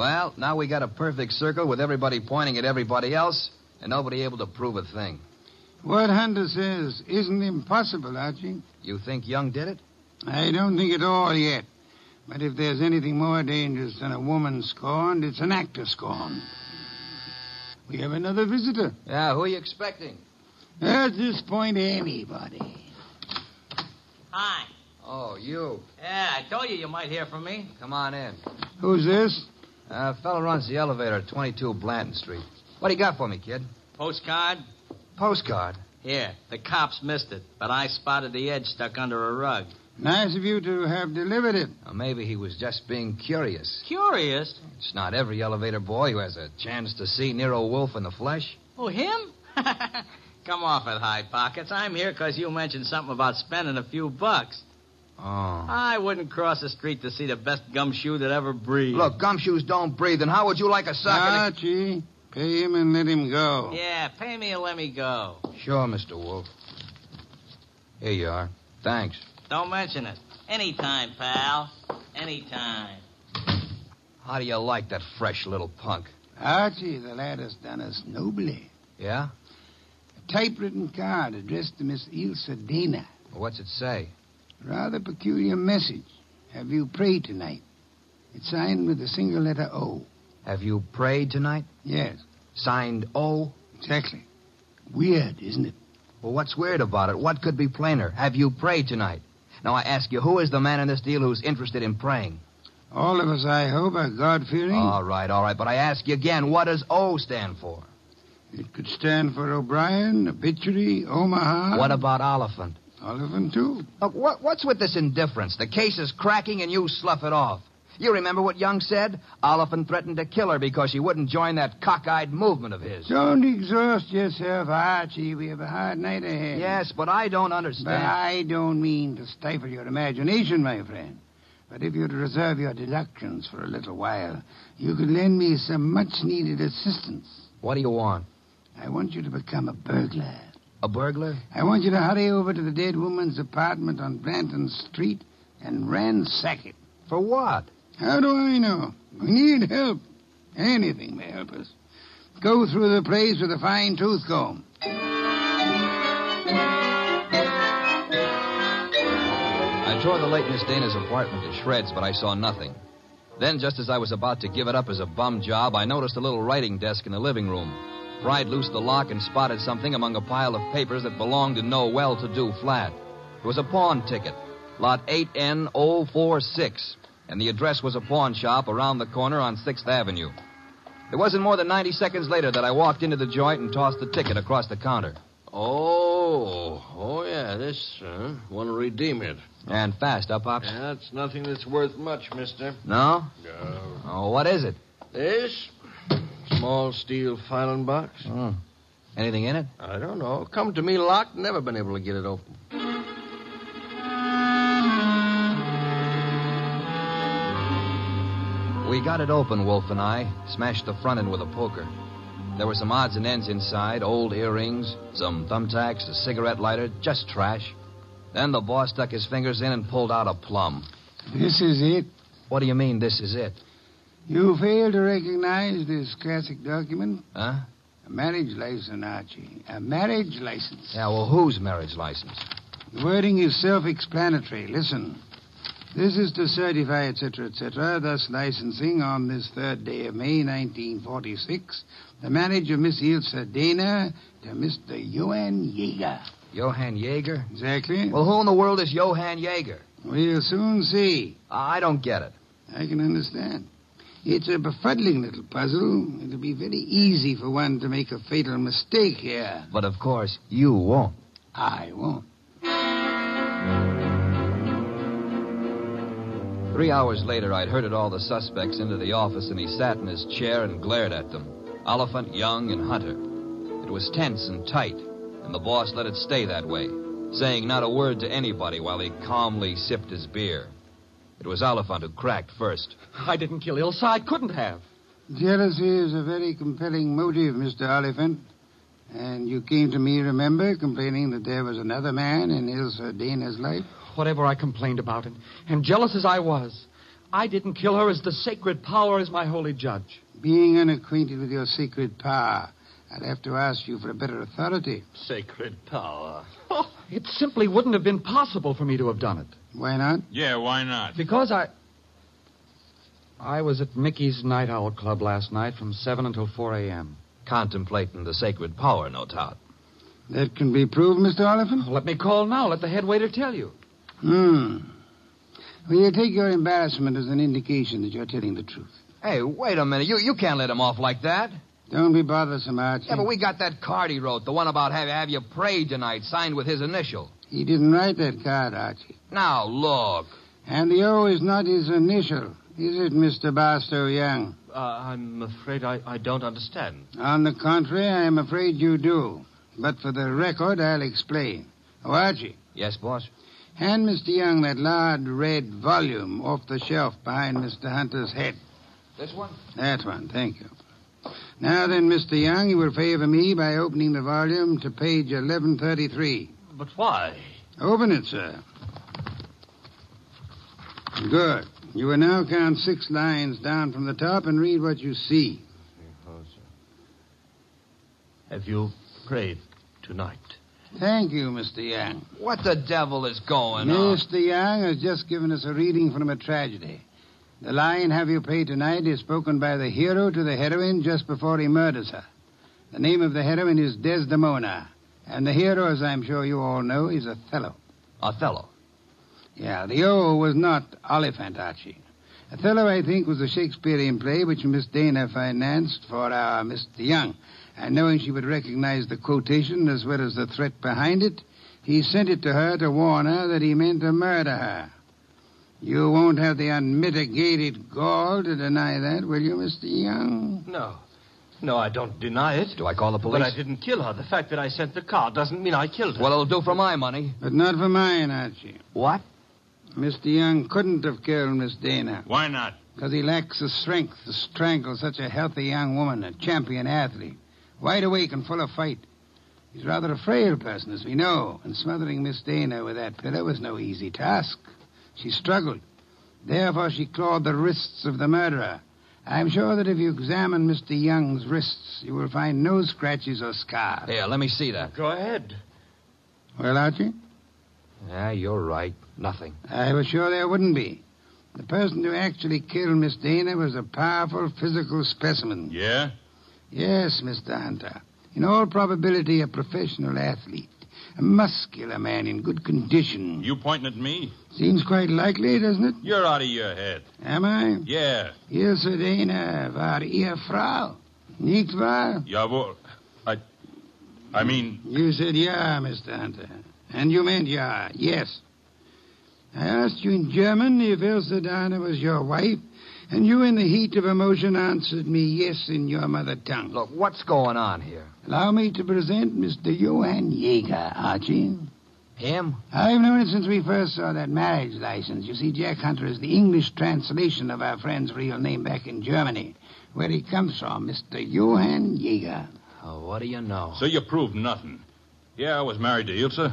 Well, now we got a perfect circle with everybody pointing at everybody else and nobody able to prove a thing. What Hunter says isn't impossible, Archie. You think Young did it? I don't think at all yet. But if there's anything more dangerous than a woman scorned, it's an actor scorned. We have another visitor. Yeah, who are you expecting? At this point, anybody. Hi. Oh, you. Yeah, I told you you might hear from me. Come on in. Who's this? Uh, fellow runs the elevator at 22 Blanton Street. What do you got for me, kid? Postcard? Postcard. Here. The cops missed it, but I spotted the edge stuck under a rug. Nice of you to have delivered it. Or maybe he was just being curious. Curious? It's not every elevator boy who has a chance to see Nero Wolfe in the flesh. Oh, him? [laughs] Come off it, High Pockets. I'm here because you mentioned something about spending a few bucks. Oh. I wouldn't cross the street to see the best gumshoe that ever breathed. Look, gumshoes don't breathe, and how would you like a sock? and Archie, pay him and let him go. Yeah, pay me and let me go. Sure, Mr. Wolfe. Here you are. Thanks. Don't mention it. Anytime, pal. Anytime. How do you like that fresh little punk? Archie, the lad has done us nobly. Yeah? A typewritten card addressed to Miss Ilsa Dana. What's it say? Rather peculiar message. Have you prayed tonight? It's signed with a single letter O. Have you prayed tonight? Yes, Signed O? exactly. Weird, isn't it? Well, what's weird about it? What could be plainer? Have you prayed tonight? Now, I ask you, who is the man in this deal who's interested in praying? All of us, I hope, are God fearing. All right, all right. But I ask you again, what does O stand for? It could stand for O'Brien, Obituary, Omaha. What about Oliphant? Oliphant, too. Look, what, what's with this indifference? The case is cracking and you slough it off. You remember what Young said? Oliphant threatened to kill her because she wouldn't join that cockeyed movement of his. Don't exhaust yourself, Archie. We have a hard night ahead. Yes, but I don't But understand. I don't mean to stifle your imagination, my friend. But if you'd reserve your deductions for a little while, you could lend me some much needed assistance. What do you want? I want you to become a burglar. A burglar? I want you to hurry over to the dead woman's apartment on Blanton Street and ransack it. For what? How do I know? We need help. Anything may help us. Go through the place with a fine tooth comb. I tore the late Miss Dana's apartment to shreds, but I saw nothing. Then, just as I was about to give it up as a bum job, I noticed a little writing desk in the living room. Pried loose the lock and spotted something among a pile of papers that belonged to no well to do flat. It was a pawn ticket, lot 8N046, and the address was a pawn shop around the corner on 6th Avenue. It wasn't more than 90 seconds later that I walked into the joint and tossed the ticket across the counter. Oh, oh yeah, this, uh, want to redeem it. And fast, huh, Pops? That's nothing that's worth much, mister. No? No. Oh, what is it? This? Small steel filing box. Oh. Anything in it? I don't know. Come to me locked, never been able to get it open. We got it open, Wolfe and I. Smashed the front end with a poker. There were some odds and ends inside old earrings, some thumbtacks, a cigarette lighter, just trash. Then the boss stuck his fingers in and pulled out a plum. This is it. What do you mean, this is it? You fail to recognize this classic document? Huh? A marriage license, Archie. A marriage license. Yeah, well, whose marriage license? The wording is self-explanatory. Listen. This is to certify, etc., etc., thus licensing on this third day of May, 1946, the marriage of Miss Ilse Dana to Mr. Johann Jaeger. Johann Jaeger? Exactly. Well, who in the world is Johann Jaeger? We'll soon see. I don't get it. I can understand. It's a befuddling little puzzle. It'll be very easy for one to make a fatal mistake here. But of course, you won't. I won't. Three hours later, I'd herded all the suspects into the office, and he sat in his chair and glared at them Oliphant, Young, and Hunter. It was tense and tight, and the boss let it stay that way, saying not a word to anybody while he calmly sipped his beer. It was Oliphant who cracked first. I didn't kill Ilsa. I couldn't have. Jealousy is a very compelling motive, Mr. Oliphant. And you came to me, remember, complaining that there was another man in Ilsa Dana's life? Whatever I complained about, and, and jealous as I was, I didn't kill her as the sacred power is my holy judge. Being unacquainted with your sacred power, I'd have to ask you for a better authority. Sacred power. Oh, it simply wouldn't have been possible for me to have done it. Why not? Yeah, why not? Because I. I was at Mickey's Night Owl Club last night from 7 until 4 a.m. Contemplating the sacred power, no doubt. That can be proved, Mr. Oliphant? Let me call now. Let the head waiter tell you. Hmm. Will you take your embarrassment as an indication that you're telling the truth? Hey, wait a minute. You you can't let him off like that. Don't be bothersome, Archie. Yeah, but we got that card he wrote, the one about have, have you pray tonight, signed with his initial. He didn't write that card, Archie. Now, look. And the O is not his initial, is it, Mr. Barstow Young? Uh, I'm afraid I, I don't understand. On the contrary, I am afraid you do. But for the record, I'll explain. Oh, Archie. Yes, boss? Hand Mr. Young that large red volume off the shelf behind Mr. Hunter's head. This one? That one, thank you. Now then, Mr. Young, you will favor me by opening the volume to page 1133. But why? Open it, sir. Good. You will now count six lines down from the top and read what you see. Have you prayed tonight? Thank you, Mr. Young. What the devil is going on? Mr. Young has just given us a reading from a tragedy. The line, Have You Prayed Tonight, is spoken by the hero to the heroine just before he murders her. The name of the heroine is Desdemona. And the hero, as I'm sure you all know, is Othello. Othello? Yeah, the O was not Oliphant, Archie. Othello, I think, was a Shakespearean play which Miss Dana financed for uh, our Mr. Young. And knowing she would recognize the quotation as well as the threat behind it, he sent it to her to warn her that he meant to murder her. You won't have the unmitigated gall to deny that, will you, Mr. Young? No. No, I don't deny it. Do I call the police? But I didn't kill her. The fact that I sent the car doesn't mean I killed her. Well, it'll do for my money. But not for mine, Archie. What? Mr. Young couldn't have killed Miss Dana. Why not? Because he lacks the strength to strangle such a healthy young woman, a champion athlete, wide awake and full of fight. He's rather a frail person, as we know, and smothering Miss Dana with that pillow was no easy task. She struggled. Therefore, she clawed the wrists of the murderer. I'm sure that if you examine Mr. Young's wrists, you will find no scratches or scars. Here, let me see that. Go ahead. Well, Archie? Yeah, you're right. Nothing. I was sure there wouldn't be. The person who actually killed Miss Dana was a powerful physical specimen. Yeah? Yes, Mr. Hunter. In all probability, a professional athlete. A muscular man in good condition. You pointing at me? Seems quite likely, doesn't it? You're out of your head. Am I? Yeah. Ilse Dana war ihr Frau. Nicht wahr? Jawohl. I. I mean. You said yeah, Mr. Hunter. And you meant yeah, yes. I asked you in German if Ilse Dana was your wife, and you, in the heat of emotion, answered me yes in your mother tongue. Look, what's going on here? Allow me to present Mr. Johann Jaeger, Archie. Him? I've known it since we first saw that marriage license. You see, Jack Hunter is the English translation of our friend's real name back in Germany, where he comes from, Mr. Johann Jaeger. Oh, what do you know? So you proved nothing. Yeah, I was married to Ilse.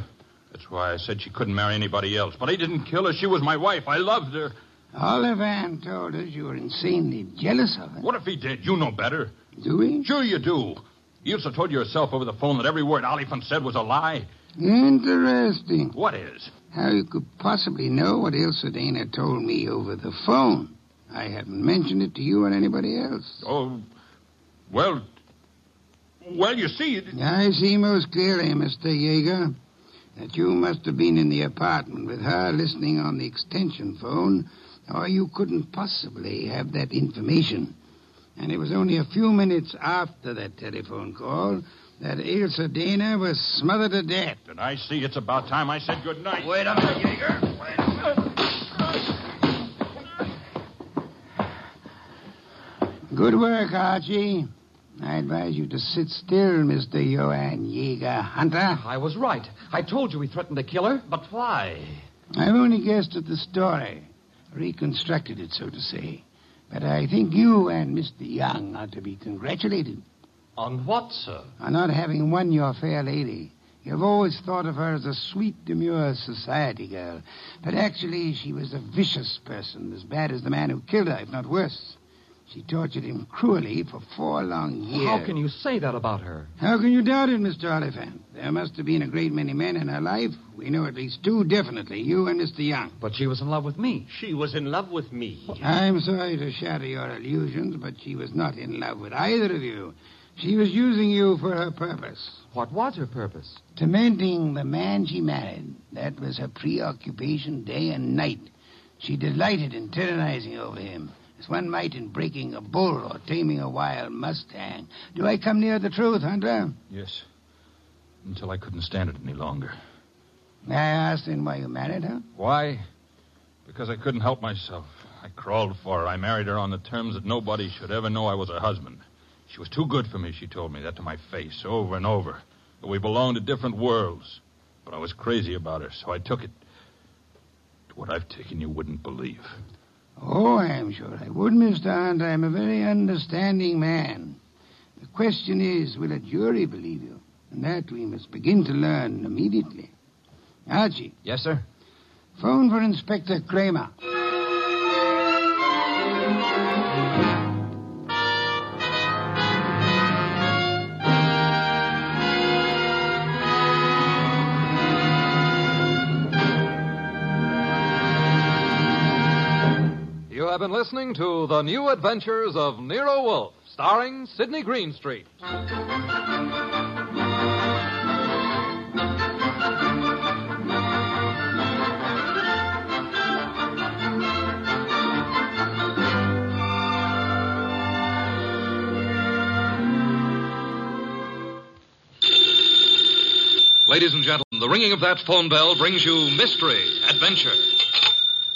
That's why I said she couldn't marry anybody else. But I didn't kill her. She was my wife. I loved her. Oliphant told us you were insanely jealous of her. What if he did? You know better. Do we? Sure you do. Ilse told yourself over the phone that every word Oliphant said was a lie. Interesting. What is? How you could possibly know what Ilse Dana told me over the phone. I haven't mentioned it to you or anybody else. Oh, well, well, you see, it... I see most clearly, Mr. Jaeger, that you must have been in the apartment with her listening on the extension phone, or you couldn't possibly have that information. And it was only a few minutes after that telephone call that Ilse Dana was smothered to death. And I see it's about time I said good night. Wait a minute, Jaeger. Wait a minute. Good work, Archie. I advise you to sit still, Mr. Johann Jaeger Hunter. I was right. I told you he threatened to kill her. But why? I've only guessed at the story, reconstructed it, so to say. But I think you and Mr. Young are to be congratulated On what, sir? on not having won your fair lady. You've always thought of her as a sweet, demure society girl. But actually, she was a vicious person, as bad as the man who killed her, if not worse. She tortured him cruelly for four long years. How can you say that about her? How can you doubt it, Mr. Oliphant? There must have been a great many men in her life. We know at least two definitely, you and Mr. Young. But she was in love with me. She was in love with me. I'm sorry to shatter your illusions, but she was not in love with either of you. She was using you for her purpose. What was her purpose? Tormenting the man she married. That was her preoccupation day and night. She delighted in tyrannizing over him, as one might in breaking a bull or taming a wild mustang. Do I come near the truth, Hunter? Yes. Until I couldn't stand it any longer. May I ask then why you married her? Why? Because I couldn't help myself. I crawled for her. I married her on the terms that nobody should ever know I was her husband. She was too good for me, she told me that to my face over and over. That we belonged to different worlds. But I was crazy about her, so I took it. What I've taken you wouldn't believe. Oh, I'm sure I would, Mr. Hunt. I'm a very understanding man. The question is, will a jury believe you? And that we must begin to learn immediately. Archie, Yes, sir? phone for Inspector Cramer. Listening to The New Adventures of Nero Wolfe, starring Sidney Greenstreet. Ladies and gentlemen, the ringing of that phone bell brings you mystery, adventure.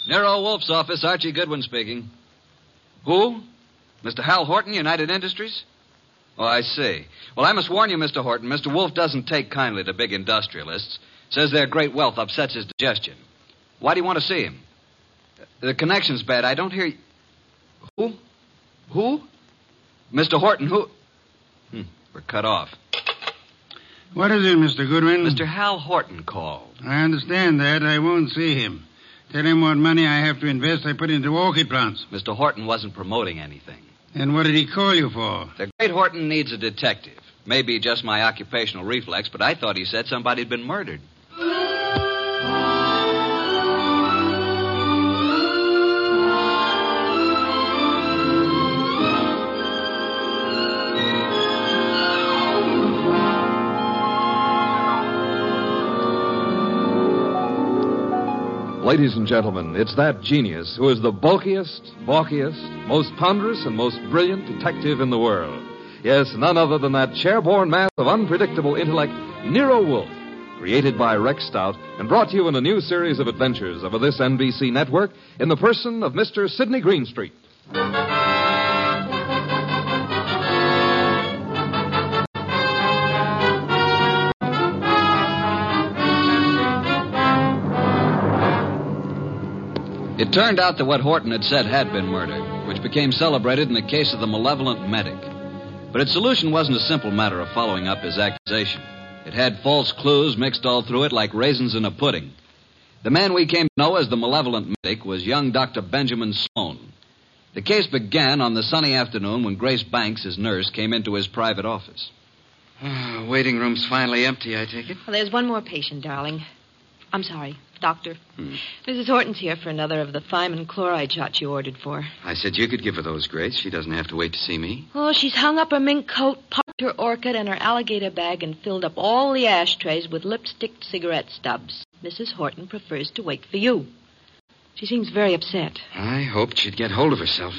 Nero Wolfe's office, Archie Goodwin speaking. Who? Mr. Hal Horton, United Industries? Oh, I see. Well, I must warn you, Mr. Horton, Mr. Wolfe doesn't take kindly to big industrialists. Says their great wealth upsets his digestion. Why do you want to see him? The connection's bad. I don't hear you. Who? Who? Mr. Horton, who? Hmm, we're cut off. What is it, Mr. Goodwin? Mr. Hal Horton called. I understand that. I won't see him. Tell him what money I have to invest I put into orchid plants. Mr. Horton wasn't promoting anything. And what did he call you for? The great Horton needs a detective. Maybe just my occupational reflex, but I thought he said somebody'd been murdered. Ladies and gentlemen, it's that genius who is the bulkiest, balkiest, most ponderous, and most brilliant detective in the world. Yes, none other than that chairborne mass of unpredictable intellect, Nero Wolfe, created by Rex Stout and brought to you in a new series of adventures over this NBC network in the person of Mr. Sidney Greenstreet. It turned out that what Horton had said had been murder, which became celebrated in the case of the malevolent medic. But its solution wasn't a simple matter of following up his accusation. It had false clues mixed all through it like raisins in a pudding. The man we came to know as the malevolent medic was young Dr. Benjamin Sloan. The case began on the sunny afternoon when Grace Banks, his nurse, came into his private office. Ah, waiting room's finally empty, I take it. Well, there's one more patient, darling. I'm sorry, doctor. Hmm. Mrs. Horton's here for another of the thiamine chloride shots you ordered for. I said you could give her those, Grace. She doesn't have to wait to see me. Oh, she's hung up her mink coat, popped her orchid and her alligator bag, and filled up all the ashtrays with lipstick cigarette stubs. Mrs. Horton prefers to wait for you. She seems very upset. I hoped she'd get hold of herself.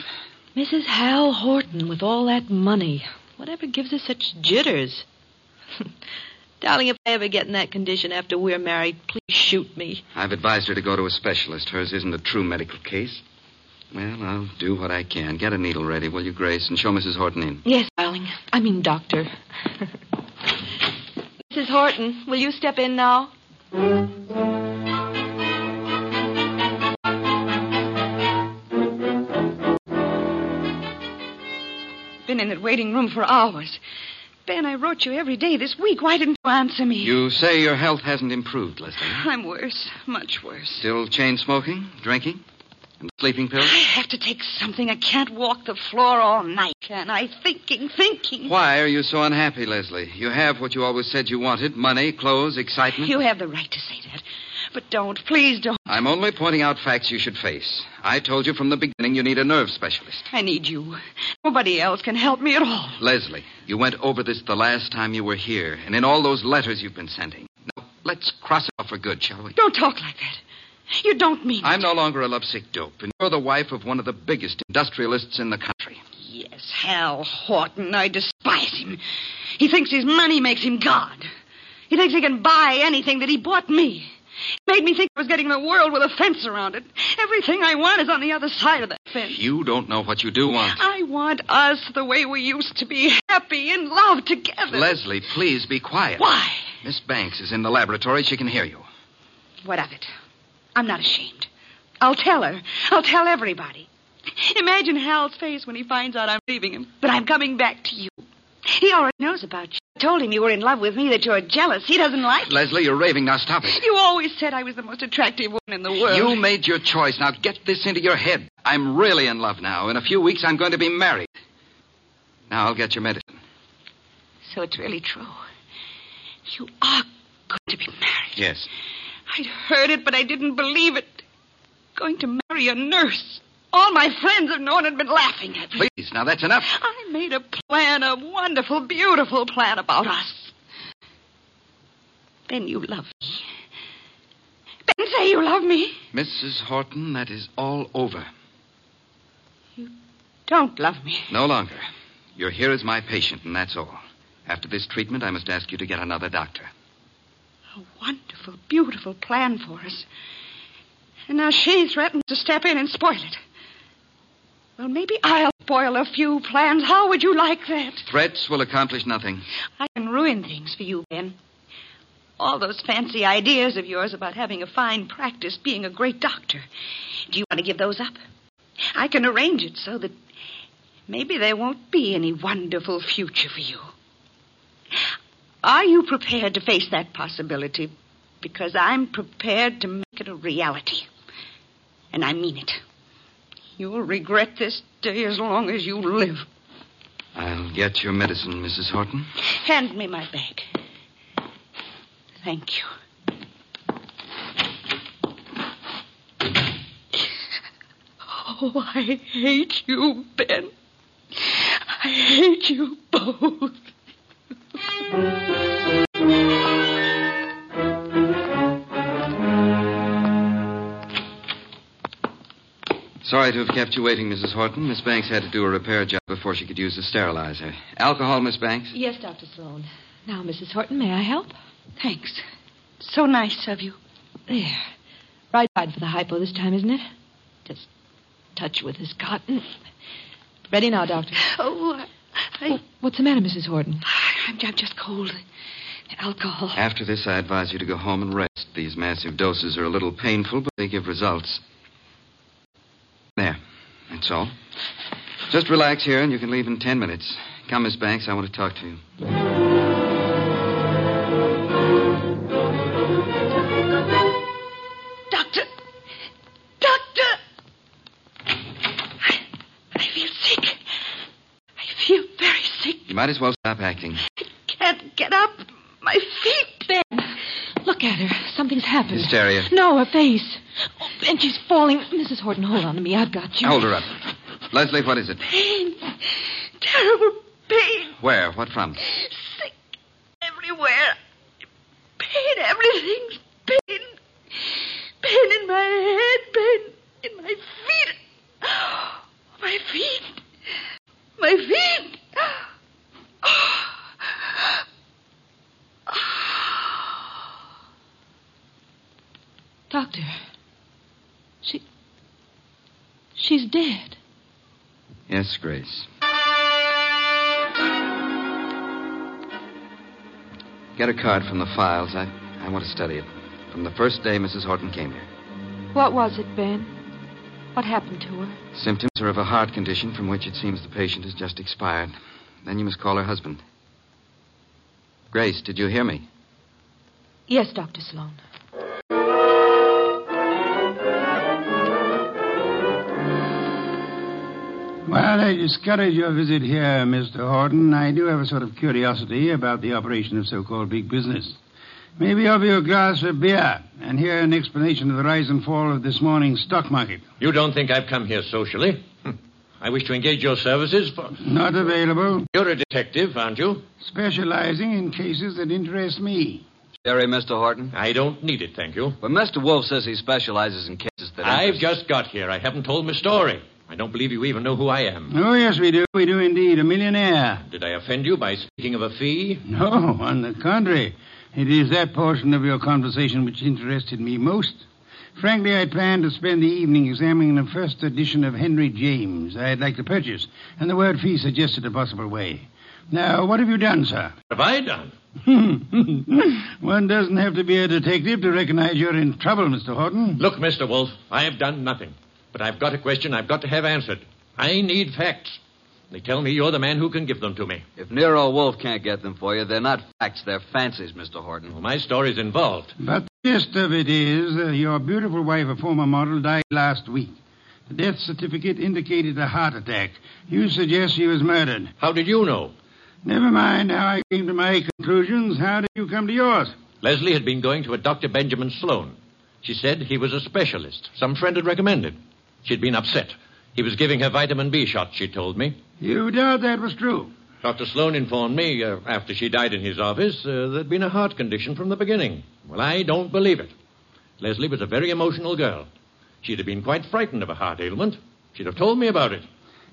Mrs. Hal Horton, with all that money. Whatever gives her such jitters? [laughs] Darling, if I ever get in that condition after we're married, please shoot me. I've advised her to go to a specialist. Hers isn't a true medical case. Well, I'll do what I can. Get a needle ready, will you, Grace, and show Mrs. Horton in. Yes, darling. I mean, doctor. [laughs] Mrs. Horton, will you step in now? Been in that waiting room for hours. Ben, I wrote you every day this week. Why didn't you answer me? You say your health hasn't improved, Leslie. I'm worse. Much worse. Still chain smoking, drinking, and sleeping pills? I have to take something. I can't walk the floor all night, can I? Thinking, thinking. Why are you so unhappy, Leslie? You have what you always said you wanted money, clothes, excitement. You have the right to say that. But don't. Please don't. I'm only pointing out facts you should face. I told you from the beginning you need a nerve specialist. I need you. Nobody else can help me at all. Leslie, you went over this the last time you were here, and in all those letters you've been sending. Now, let's cross it off for good, shall we? Don't talk like that. You don't mean I'm no longer a lovesick dope, and you're the wife of one of the biggest industrialists in the country. Yes, Hal Horton. I despise him. He thinks his money makes him God. He thinks he can buy anything that he bought me. It made me think I was getting the world with a fence around it. Everything I want is on the other side of that fence. You don't know what you do want. I want us the way we used to be, happy in love together. Leslie, please be quiet. Why? Miss Banks is in the laboratory. She can hear you. What of it? I'm not ashamed. I'll tell her. I'll tell everybody. Imagine Hal's face when he finds out I'm leaving him, but I'm coming back to you. He already knows about you. I told him you were in love with me, that you're jealous. He doesn't like it. Leslie, you're raving. Now stop it. You always said I was the most attractive woman in the world. You made your choice. Now get this into your head. I'm really in love now. In a few weeks, I'm going to be married. Now I'll get your medicine. So it's really true. You are going to be married. Yes. I'd heard it, but I didn't believe it. Going to marry a nurse. All my friends have known and been laughing at me. Please, now that's enough. I made a plan, a wonderful, beautiful plan about us. Ben, you love me. Ben, say you love me. Mrs. Horton, that is all over. You don't love me. No longer. You're here as my patient, and that's all. After this treatment, I must ask you to get another doctor. A wonderful, beautiful plan for us. And now she threatens to step in and spoil it. Well, maybe I'll spoil a few plans. How would you like that? Threats will accomplish nothing. I can ruin things for you, Ben. all those fancy ideas of yours about having a fine practice, being a great doctor. Do you want to give those up? I can arrange it so that maybe there won't be any wonderful future for you. Are you prepared to face that possibility? Because I'm prepared to make it a reality. And I mean it. You'll regret this day as long as you live. I'll get your medicine, Mrs. Horton. Hand me my bag. Thank you. Oh, I hate you, Ben. I hate you both. Sorry to have kept you waiting, Mrs. Horton. Miss Banks had to do a repair job before she could use the sterilizer. Alcohol, Miss Banks? Yes, Dr. Sloan. Now, Mrs. Horton, may I help? Thanks. So nice of you. There. Right side for the hypo this time, isn't it? Just touch with this cotton. Ready now, Doctor. Oh, I... What's the matter, Mrs. Horton? I'm, I'm just cold. Alcohol. After this, I advise you to go home and rest. These massive doses are a little painful, but they give results. That's all. Just relax here, and you can leave in ten minutes. Come, Miss Banks. I want to talk to you. Doctor! Doctor! I, I feel sick. I feel very sick. You might as well stop acting. I can't get up. My feet, Ben. Look at her. Something's happened. Hysteria. No, her face. Oh, and she's falling. Mrs. Horton, hold on to me. I've got you. Hold her up. Leslie, what is it? Pain. Terrible pain. Where? What from? Sick everywhere. Pain, everything's pain. Pain in my head, pain in my feet. [gasps] My feet. My feet. [gasps] Oh. Doctor. She. She's dead. Yes, Grace. Get a card from the files. I, I want to study it. From the first day Mrs. Horton came here. What was it, Ben? What happened to her? Symptoms are of a heart condition from which it seems the patient has just expired. Then you must call her husband. Grace, did you hear me? Yes, Dr. Sloan. While I discourage your visit here, Mr. Horton, I do have a sort of curiosity about the operation of so-called big business. Maybe offer you a glass of beer and hear an explanation of the rise and fall of this morning's stock market. You don't think I've come here socially? Hm. I wish to engage your services for. Not available. You're a detective, aren't you? Specializing in cases that interest me. Sherry, Mr. Horton? I don't need it, thank you. But Mr. Wolfe says he specializes in cases that. I've interest- just got here. I haven't told my story. I don't believe you even know who I am. Oh, yes, we do. We do indeed. A millionaire. Did I offend you by speaking of a fee? No, on the contrary. It is that portion of your conversation which interested me most. Frankly, I planned to spend the evening examining the first edition of Henry James I'd like to purchase, and the word fee suggested a possible way. Now, what have you done, sir? What have I done? [laughs] One doesn't have to be a detective to recognize you're in trouble, Mr. Horton. Look, Mr. Wolfe, I have done nothing. But I've got a question I've got to have answered. I need facts. They tell me you're the man who can give them to me. If Nero Wolfe can't get them for you, they're not facts, they're fancies, Mr. Horton. Well, my story's involved. But the gist of it is uh, your beautiful wife, a former model, died last week. The death certificate indicated a heart attack. You suggest she was murdered. How did you know? Never mind how I came to my conclusions. How did you come to yours? Leslie had been going to a Dr. Benjamin Sloan. She said he was a specialist. Some friend had recommended. She'd been upset. He was giving her vitamin B shots, she told me. You doubt that was true. Dr. Sloan informed me, uh, after she died in his office, uh, there'd been a heart condition from the beginning. Well, I don't believe it. Leslie was a very emotional girl. She'd have been quite frightened of a heart ailment. She'd have told me about it.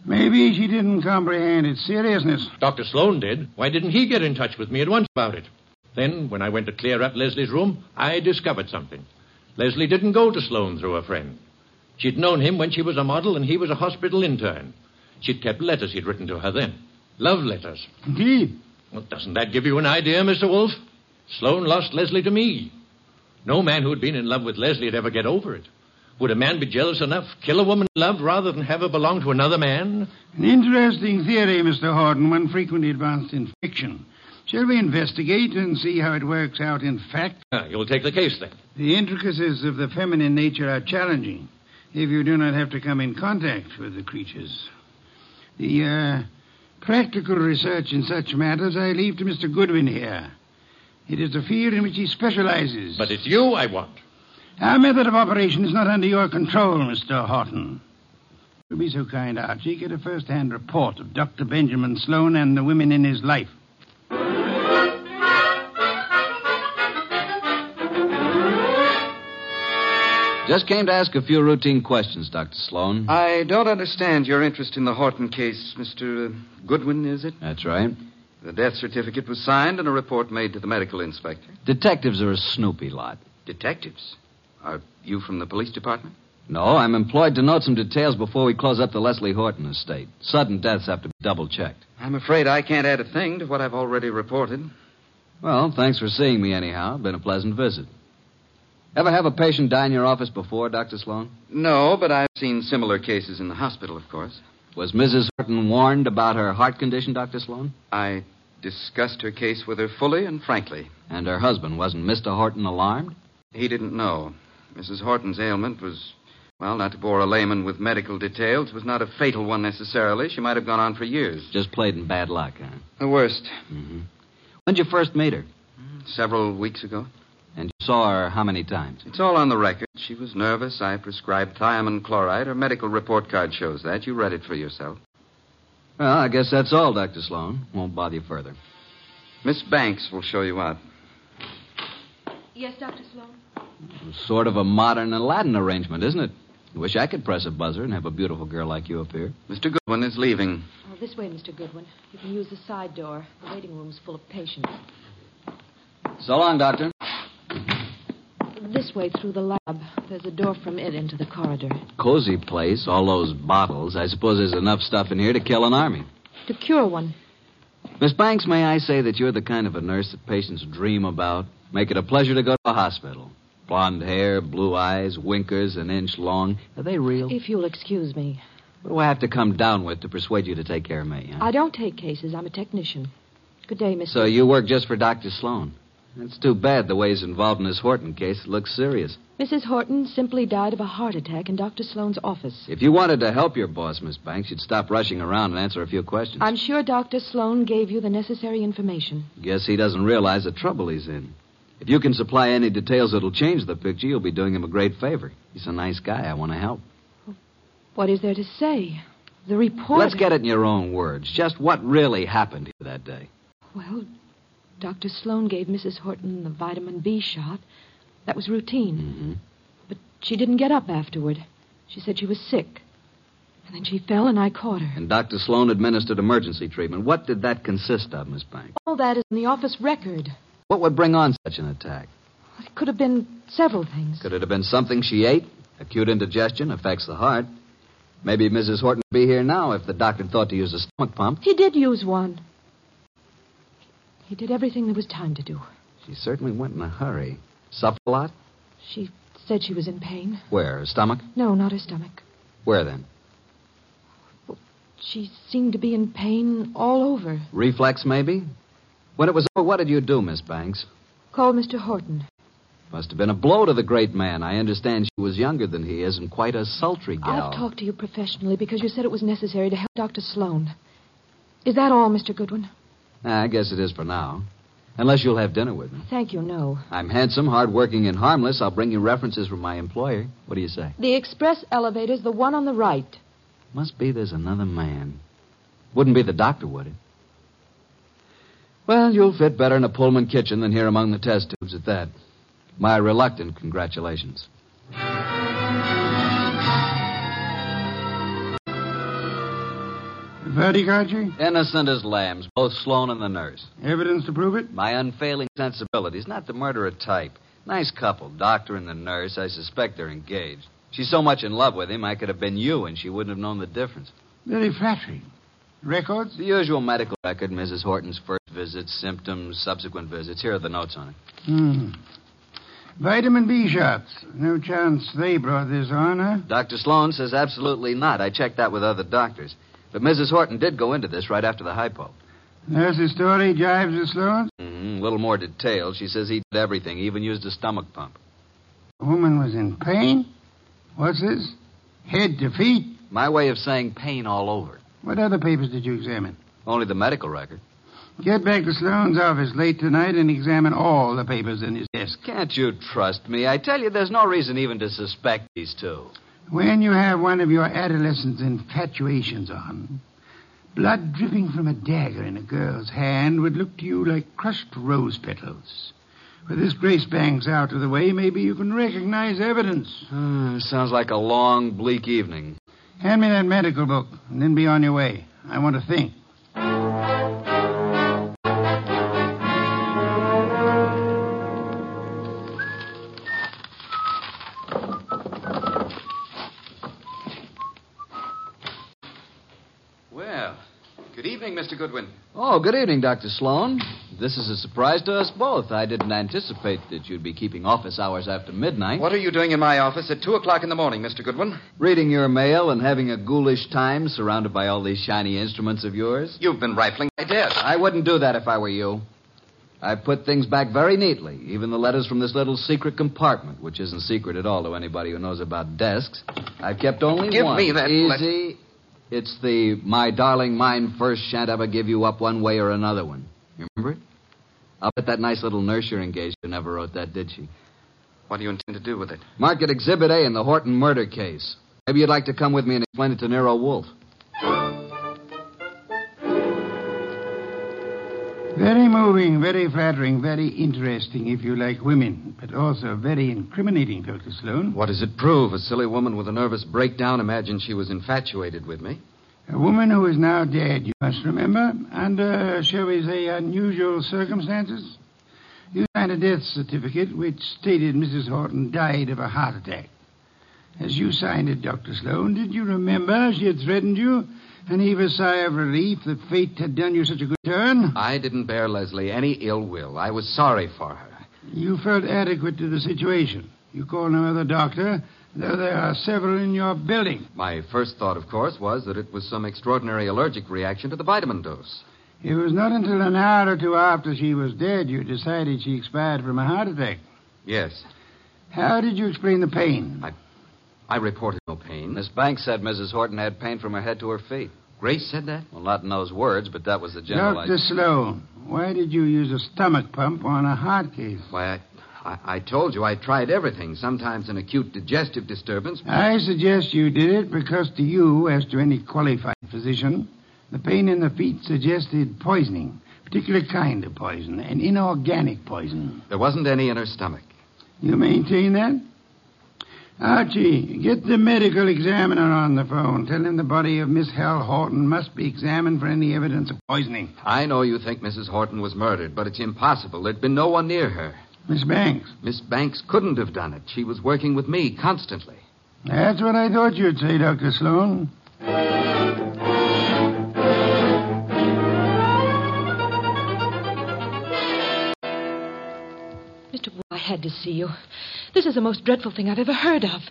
Maybe she didn't comprehend its seriousness. Dr. Sloan did. Why didn't he get in touch with me at once about it? Then, when I went to clear up Leslie's room, I discovered something. Leslie didn't go to Sloan through a friend. She'd known him when she was a model and he was a hospital intern. She'd kept letters he'd written to her then. Love letters. Indeed. Well, doesn't that give you an idea, Mr. Wolfe? Sloan lost Leslie to me. No man who had been in love with Leslie would ever get over it. Would a man be jealous enough, kill a woman loved, rather than have her belong to another man? An interesting theory, Mr. Horton, one frequently advanced in fiction. Shall we investigate and see how it works out in fact? Ah, you'll take the case then. The intricacies of the feminine nature are challenging if you do not have to come in contact with the creatures. The uh, practical research in such matters I leave to Mr. Goodwin here. It is the field in which he specializes. But it's you I want. Our method of operation is not under your control, Mr. Horton. Will be so kind, Archie, get a first-hand report of Dr. Benjamin Sloan and the women in his life. Just came to ask a few routine questions, Dr. Sloan. I don't understand your interest in the Horton case, Mr. Goodwin, is it? That's right. The death certificate was signed and a report made to the medical inspector. Detectives are a snoopy lot. Detectives? Are you from the police department? No, I'm employed to note some details before we close up the Leslie Horton estate. Sudden deaths have to be double checked. I'm afraid I can't add a thing to what I've already reported. Well, thanks for seeing me anyhow. Been a pleasant visit. Ever have a patient die in your office before, Dr. Sloan? No, but I've seen similar cases in the hospital, of course. Was Mrs. Horton warned about her heart condition, Dr. Sloan? I discussed her case with her fully and frankly. And her husband, wasn't Mr. Horton alarmed? He didn't know. Mrs. Horton's ailment was, well, not to bore a layman with medical details, was not a fatal one necessarily. She might have gone on for years. Just played in bad luck, huh? The worst. Mm-hmm. When'd you first meet her? Several weeks ago. And saw her how many times? It's all on the record. She was nervous. I prescribed thiamine chloride. Her medical report card shows that. You read it for yourself. Well, I guess that's all, Dr. Sloan. Won't bother you further. Miss Banks will show you out. Yes, Dr. Sloan? Sort of a modern Aladdin arrangement, isn't it? Wish I could press a buzzer and have a beautiful girl like you appear. Mr. Goodwin is leaving. Oh, this way, Mr. Goodwin. You can use the side door. The waiting room's full of patients. So long, Doctor. This way through the lab. There's a door from it into the corridor. Cozy place, all those bottles. I suppose there's enough stuff in here to kill an army. To cure one. Miss Banks, may I say that you're the kind of a nurse that patients dream about? Make it a pleasure to go to a hospital. Blonde hair, blue eyes, winkers an inch long. Are they real? If you'll excuse me. What do I have to come down with to persuade you to take care of me? Huh? I don't take cases. I'm a technician. Good day, Miss. So you work just for Dr. Sloan? It's too bad the way he's involved in this Horton case. It looks serious. Mrs. Horton simply died of a heart attack in Dr. Sloan's office. If you wanted to help your boss, Miss Banks, you'd stop rushing around and answer a few questions. I'm sure Dr. Sloan gave you the necessary information. Guess he doesn't realize the trouble he's in. If you can supply any details that'll change the picture, you'll be doing him a great favor. He's a nice guy. I want to help. What is there to say? The report. Let's get it in your own words. Just what really happened here that day. Well, Dr. Sloan gave Mrs. Horton the vitamin B shot. That was routine. Mm-hmm. But she didn't get up afterward. She said she was sick. And then she fell and I caught her. And Dr. Sloan administered emergency treatment. What did that consist of, Miss Banks? All that is in the office record. What would bring on such an attack? It could have been several things. Could it have been something she ate? Acute indigestion affects the heart. Maybe Mrs. Horton would be here now if the doctor thought to use a stomach pump. He did use one. He did everything there was time to do. She certainly went in a hurry. Suffered a lot? She said she was in pain. Where? Her stomach? No, not her stomach. Where then? She seemed to be in pain all over. Reflex, maybe? When it was over, what did you do, Miss Banks? Call Mr. Horton. Must have been a blow to the great man. I understand she was younger than he is and quite a sultry gal. I've talked to you professionally because you said it was necessary to help Dr. Sloan. Is that all, Mr. Goodwin? I guess it is for now. Unless you'll have dinner with me. Thank you, no. I'm handsome, hardworking, and harmless. I'll bring you references from my employer. What do you say? The express elevator's the one on the right. Must be there's another man. Wouldn't be the doctor, would it? Well, you'll fit better in a Pullman kitchen than here among the test tubes at that. My reluctant congratulations. Verdict, Archie? Innocent as lambs, both Sloan and the nurse. Evidence to prove it? My unfailing sensibilities, not the murderer type. Nice couple, doctor and the nurse. I suspect they're engaged. She's so much in love with him, I could have been you, and she wouldn't have known the difference. Very flattering. Records? The usual medical record, Mrs. Horton's first visits, symptoms, subsequent visits. Here are the notes on it. Hmm. Vitamin B shots. No chance they brought this on, huh? Dr. Sloan says absolutely not. I checked that with other doctors. But Mrs. Horton did go into this right after the hypo. Nurse's story jives with Sloan's? Mm-hmm. A little more detailed. She says he did everything, even used a stomach pump. The woman was in pain? What's this? Head to feet? My way of saying pain all over. What other papers did you examine? Only the medical record. Get back to Sloan's office late tonight and examine all the papers in his desk. Can't you trust me? I tell you, there's no reason even to suspect these two. When you have one of your adolescent infatuations on, blood dripping from a dagger in a girl's hand would look to you like crushed rose petals. With this Grace Banks out of the way, maybe you can recognize evidence. Uh, sounds like a long, bleak evening. Hand me that medical book, and then be on your way. I want to think. Goodwin. Oh, good evening, Dr. Sloan. This is a surprise to us both. I didn't anticipate that you'd be keeping office hours after midnight. What are you doing in my office at 2 o'clock in the morning, Mr. Goodwin? Reading your mail and having a ghoulish time surrounded by all these shiny instruments of yours. You've been rifling my desk. I wouldn't do that if I were you. I've put things back very neatly, even the letters from this little secret compartment, which isn't secret at all to anybody who knows about desks. I've kept only Give one. me that Easy. It's the my darling mine first shan't ever give you up one way or another one. You remember it? I'll bet that nice little nurse you're engaged to never wrote that, did she? What do you intend to do with it? Mark it Exhibit A in the Horton murder case. Maybe you'd like to come with me and explain it to Nero Wolfe. Very moving, very flattering, very interesting if you like women, but also very incriminating, Dr. Sloan. What does it prove? A silly woman with a nervous breakdown imagined she was infatuated with me. A woman who is now dead, you must remember, under, shall we say, unusual circumstances. You signed a death certificate which stated Mrs. Horton died of a heart attack. As you signed it, Dr. Sloan, did you remember she had threatened you and heave a sigh of relief that fate had done you such a good turn? I didn't bear Leslie any ill will. I was sorry for her. You felt adequate to the situation. You called no other doctor, though there are several in your building. My first thought, of course, was that it was some extraordinary allergic reaction to the vitamin dose. It was not until an hour or two after she was dead you decided she expired from a heart attack. Yes. How did you explain the pain? I, I reported no pain. Miss Banks said Mrs. Horton had pain from her head to her feet. Grace said that? Well, not in those words, but that was the general Dr. idea. Sloan, why did you use a stomach pump on a heart case? Why, I, I, I told you I tried everything. Sometimes an acute digestive disturbance. I suggest you did it because to you, as to any qualified physician, the pain in the feet suggested poisoning, A particular kind of poison, an inorganic poison. There wasn't any in her stomach. You maintain that? Archie, get the medical examiner on the phone. Tell him the body of Miss Hal Horton must be examined for any evidence of poisoning. I know you think Mrs. Horton was murdered, but it's impossible. There'd been no one near her. Miss Banks. Miss Banks couldn't have done it. She was working with me constantly. That's what I thought you'd say, Dr. Sloan. Mr. Wu, I had to see you. This is the most dreadful thing I've ever heard of.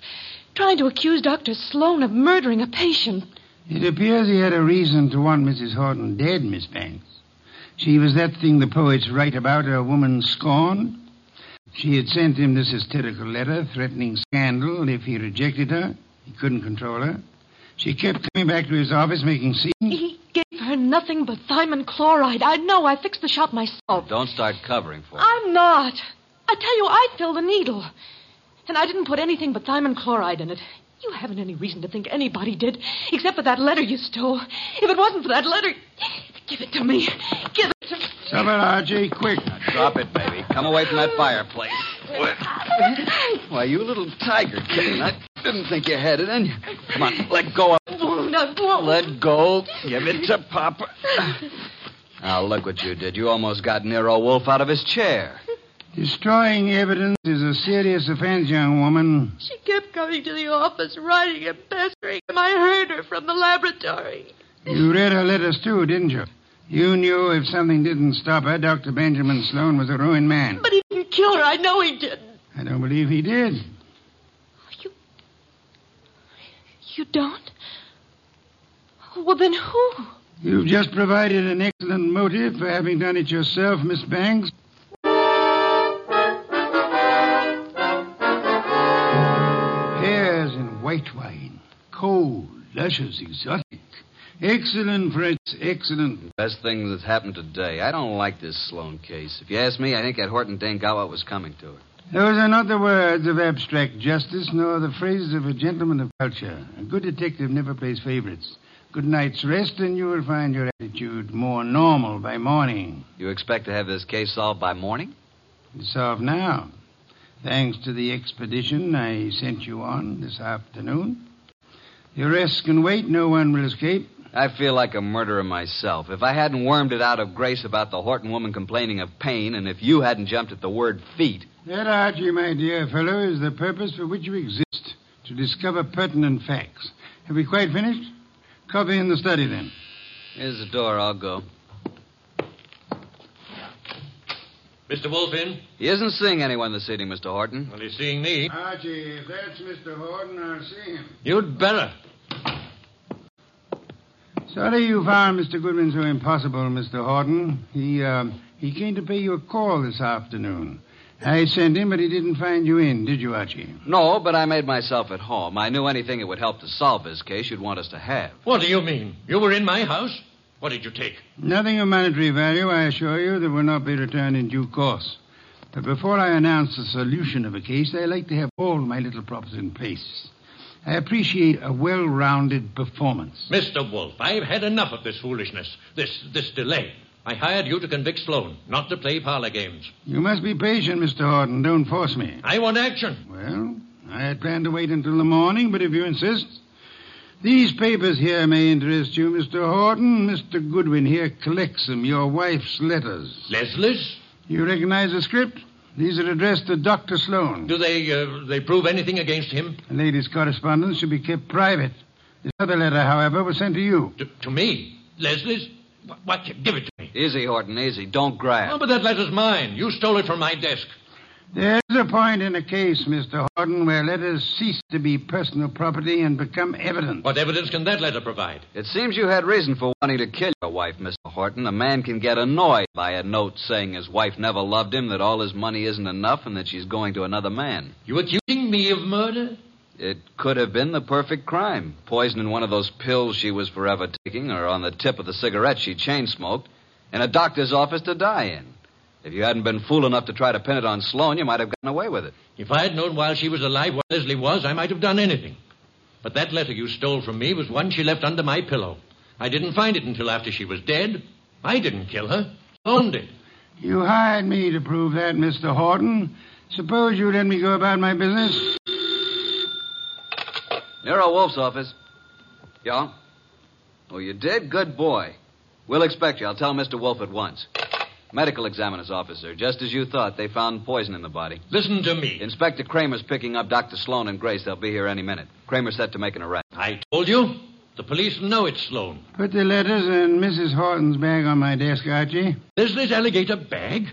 Trying to accuse Dr. Sloan of murdering a patient. It appears he had a reason to want Mrs. Horton dead, Miss Banks. She was that thing the poets write about, a woman scorned. She had sent him this hysterical letter threatening scandal if he rejected her. He couldn't control her. She kept coming back to his office making scenes. He gave her nothing but thiamine chloride. I know. I fixed the shop myself. Don't start covering for her. I'm not. I tell you, I filled the needle. And I didn't put anything but thiamine chloride in it. You haven't any reason to think anybody did, except for that letter you stole. If it wasn't for that letter, give it to me. Give it to me. Stop it, Archie, quick. Drop it, baby. Come away from that fireplace. Why, you little tiger kitten. I didn't think you had it in you. Come on, let go of Won't, I won't. Let go. Give it to Papa. Now, look what you did. You almost got Nero Wolfe out of his chair. Destroying evidence is a serious offense, young woman. She kept coming to the office, writing and pestering him. I heard her from the laboratory. You read her letters, too, didn't you? You knew if something didn't stop her, Dr. Benjamin Sloan was a ruined man. But he didn't kill her. I know he didn't. I don't believe he did. You You don't? Well, then who? You've just provided an excellent motive for having done it yourself, Miss Banks. White wine. Cold, luscious, exotic. Excellent, Fritz, excellent. Best thing that's happened today. I don't like this Sloan case. If you ask me, I think that Horton what was coming to her. Those are not the words of abstract justice, nor the phrases of a gentleman of culture. A good detective never plays favorites. Good night's rest, and you will find your attitude more normal by morning. You expect to have this case solved by morning? It's solved now. Thanks to the expedition I sent you on this afternoon. The arrest can wait. No one will escape. I feel like a murderer myself. If I hadn't wormed it out of Grace about the Horton woman complaining of pain, and if you hadn't jumped at the word feet. That, Archie, my dear fellow, is the purpose for which you exist to discover pertinent facts. Have we quite finished? Coffee in the study, then. Here's the door. I'll go. Mr. Wolfe in? He isn't seeing anyone this evening, Mr. Horton. Well, he's seeing me. Archie, if that's Mr. Horton, I'll see him. You'd better. Sorry you found Mr. Goodwin so impossible, Mr. Horton. He, uh, he came to pay you a call this afternoon. I sent him, but he didn't find you in, did you, Archie? No, but I made myself at home. I knew anything that would help to solve this case you'd want us to have. What do you mean? You were in my house? What did you take? Nothing of monetary value, I assure you, that will not be returned in due course. But before I announce the solution of a case, I like to have all my little props in place. I appreciate a well-rounded performance. Mr. Wolfe, I've had enough of this foolishness, this this delay. I hired you to convict Sloan, not to play parlor games. You must be patient, Mr. Horton. Don't force me. I want action. Well, I had planned to wait until the morning, but if you insist. These papers here may interest you, Mr. Horton. Mr. Goodwin here collects them, your wife's letters. Leslie's? You recognize the script? These are addressed to Dr. Sloan. Do they uh, they prove anything against him? The lady's correspondence should be kept private. This other letter, however, was sent to you. To, to me? Leslie's? What, what? Give it to me. Easy, Horton, easy. Don't grab. Oh, but that letter's mine. You stole it from my desk. There's a point in a case, Mr. Horton, where letters cease to be personal property and become evidence. What evidence can that letter provide? It seems you had reason for wanting to kill your wife, Mr. Horton. A man can get annoyed by a note saying his wife never loved him, that all his money isn't enough, and that she's going to another man. You accusing me of murder? It could have been the perfect crime. Poison in one of those pills she was forever taking, or on the tip of the cigarette she chain smoked, in a doctor's office to die in. If you hadn't been fool enough to try to pin it on Sloan, you might have gotten away with it. If I had known while she was alive what Leslie was, I might have done anything. But that letter you stole from me was one she left under my pillow. I didn't find it until after she was dead. I didn't kill her. Sloan did. You hired me to prove that, Mr. Horton. Suppose you let me go about my business. Nero Wolfe's office. Yeah? Oh, you did? Good boy. We'll expect you. I'll tell Mr. Wolfe at once. Medical examiner's officer. Just as you thought, they found poison in the body. Listen to me. Inspector Cramer's picking up Dr. Sloan and Grace. They'll be here any minute. Cramer's set to make an arrest. I told you. The police know it's Sloan. Put the letters and Mrs. Horton's bag on my desk, Archie. Leslie's alligator bag?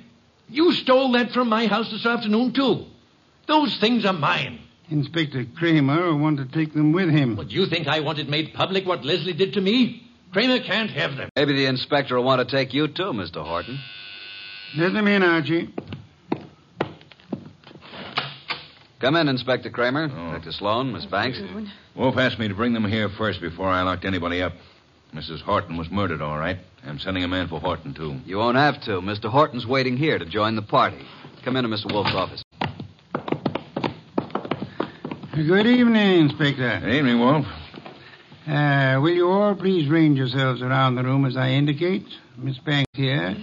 You stole that from my house this afternoon, too. Those things are mine. Inspector Cramer will want to take them with him. Well, do you think I wanted made public what Leslie did to me? Cramer can't have them. Maybe the inspector will want to take you, too, Mr. Horton. Let them in, Archie. Come in, Inspector Cramer. Oh. Dr. Sloan, Miss Banks. Wolfe asked me to bring them here first before I locked anybody up. Mrs. Horton was murdered, all right. I'm sending a man for Horton, too. You won't have to. Mr. Horton's waiting here to join the party. Come into Mr. Wolfe's office. Good evening, Inspector. Good evening, Wolfe. Uh, will you all please range yourselves around the room as I indicate? Miss Banks here.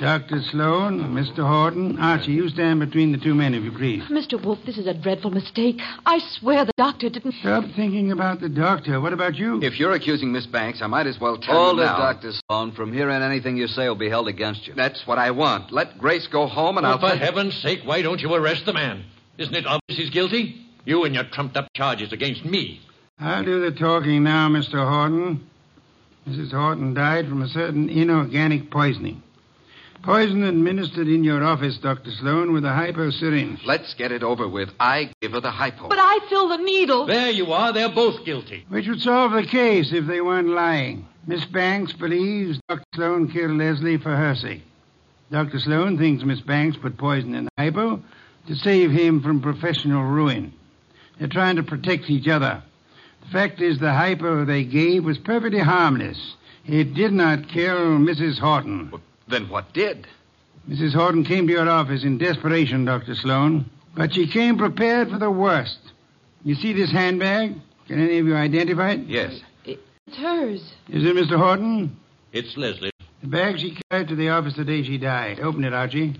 Dr. Sloan, Mr. Horton. Archie, you stand between the two men, if you please. Mr. Wolfe, this is a dreadful mistake. I swear the doctor didn't. Stop thinking about the doctor. What about you? If you're accusing Miss Banks, I might as well tell Hold you it, now. Dr. Sloan. From here on, anything you say will be held against you. That's what I want. Let Grace go home, and Oh, I'll. for tell- heaven's sake, why don't you arrest the man? Isn't it obvious he's guilty? You and your trumped up charges against me. I'll do the talking now, Mr. Horton. Mrs. Horton died from a certain inorganic poisoning. Poison administered in your office, Dr. Sloan, with a hypo syringe. Let's get it over with. I give her the hypo. But I filled the needle. There you are. They're both guilty. Which would solve the case if they weren't lying. Miss Banks believes Dr. Sloan killed Leslie for her sake. Dr. Sloan thinks Miss Banks put poison in the hypo to save him from professional ruin. They're trying to protect each other. The fact is, the hypo they gave was perfectly harmless. It did not kill Mrs. Horton. Then what did? Mrs. Horton came to your office in desperation, Dr. Sloan. But she came prepared for the worst. You see this handbag? Can any of you identify it? Yes. It's hers. Is it Mr. Horton? It's Leslie. The bag she carried to the office the day she died. Open it, Archie.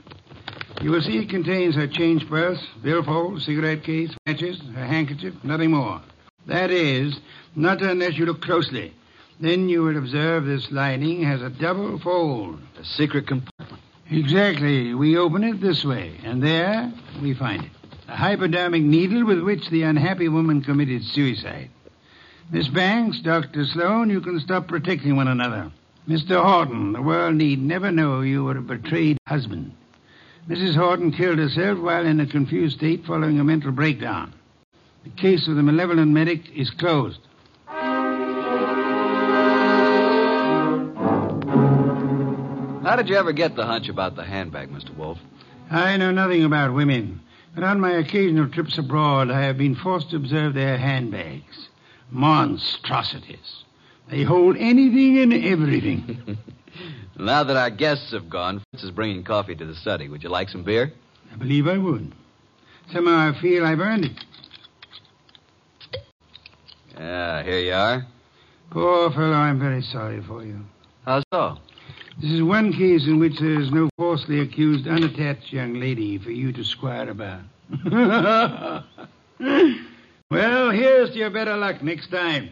You will see it contains her change purse, billfold, cigarette case, matches, her handkerchief, nothing more. That is, not unless you look closely. Then you will observe this lining has a double fold. A secret compartment. Exactly. We open it this way, and there we find it. A hypodermic needle with which the unhappy woman committed suicide. Miss Banks, Dr. Sloan, you can stop protecting one another. Mr. Horton, the world need never know you were a betrayed husband. Mrs. Horton killed herself while in a confused state following a mental breakdown. The case of the malevolent medic is closed. How did you ever get the hunch about the handbag, Mr. Wolfe? I know nothing about women, but on my occasional trips abroad, I have been forced to observe their handbags. Monstrosities. They hold anything and everything. [laughs] Now that our guests have gone, Fritz is bringing coffee to the study. Would you like some beer? I believe I would. Somehow I feel I've earned it. Yeah, here you are. Poor fellow, I'm very sorry for you. How so? This is one case in which there is no falsely accused, unattached young lady for you to squire about. [laughs] well, here's to your better luck next time.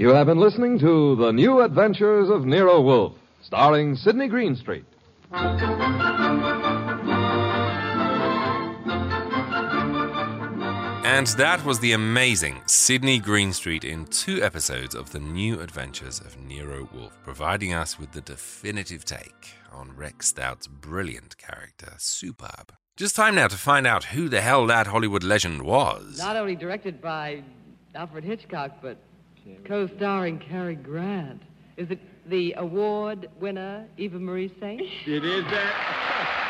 You have been listening to The New Adventures of Nero Wolfe, starring Sidney Greenstreet. And that was the amazing Sidney Greenstreet in two episodes of The New Adventures of Nero Wolfe, providing us with the definitive take on Rex Stout's brilliant character. Superb. Just time now to find out who the hell that Hollywood legend was. Not only directed by Alfred Hitchcock, but co-starring Cary Grant. Is it the award winner Eva Marie Saint? It is that.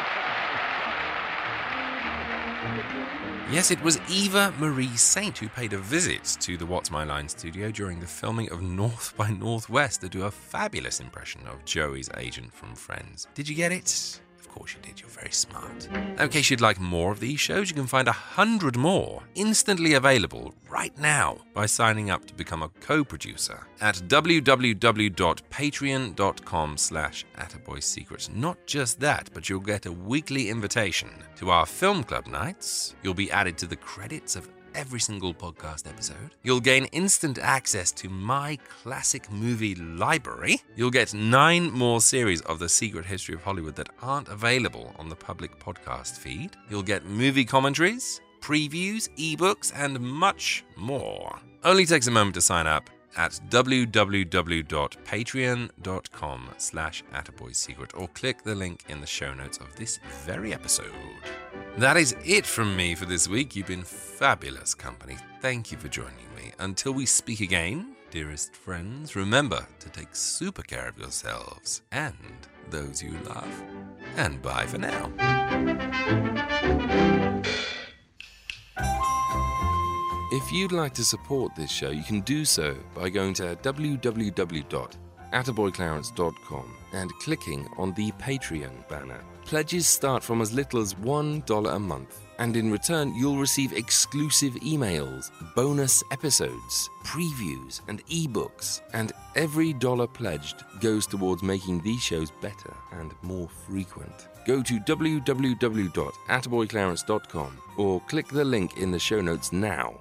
Yes, it was Eva Marie Saint who paid a visit to the What's My Line studio during the filming of North by Northwest to do a fabulous impression of Joey's agent from Friends. Did you get it? Of course you did, you're very smart. In case you'd like more of these shows, you can find a hundred more instantly available right now by signing up to become a co-producer at www.patreon.com slash attaboysecrets. Not just that, but you'll get a weekly invitation to our film club nights. You'll be added to the credits of every single podcast episode. You'll gain instant access to my classic movie library. You'll get nine more series of The Secret History of Hollywood that aren't available on the public podcast feed. You'll get movie commentaries, previews, ebooks, and much more. Only takes a moment to sign up at www.patreon.com slash attaboysecret or click the link in the show notes of this very episode. That is it from me for this week. You've been fabulous company. Thank you for joining me. Until we speak again, dearest friends, remember to take super care of yourselves and those you love. And bye for now. If you'd like to support this show, you can do so by going to www.attaboyclarence.com and clicking on the Patreon banner. Pledges start from as little as $1 a month, and in return, you'll receive exclusive emails, bonus episodes, previews, and ebooks. And every dollar pledged goes towards making these shows better and more frequent. Go to www.attaboyclarence.com or click the link in the show notes now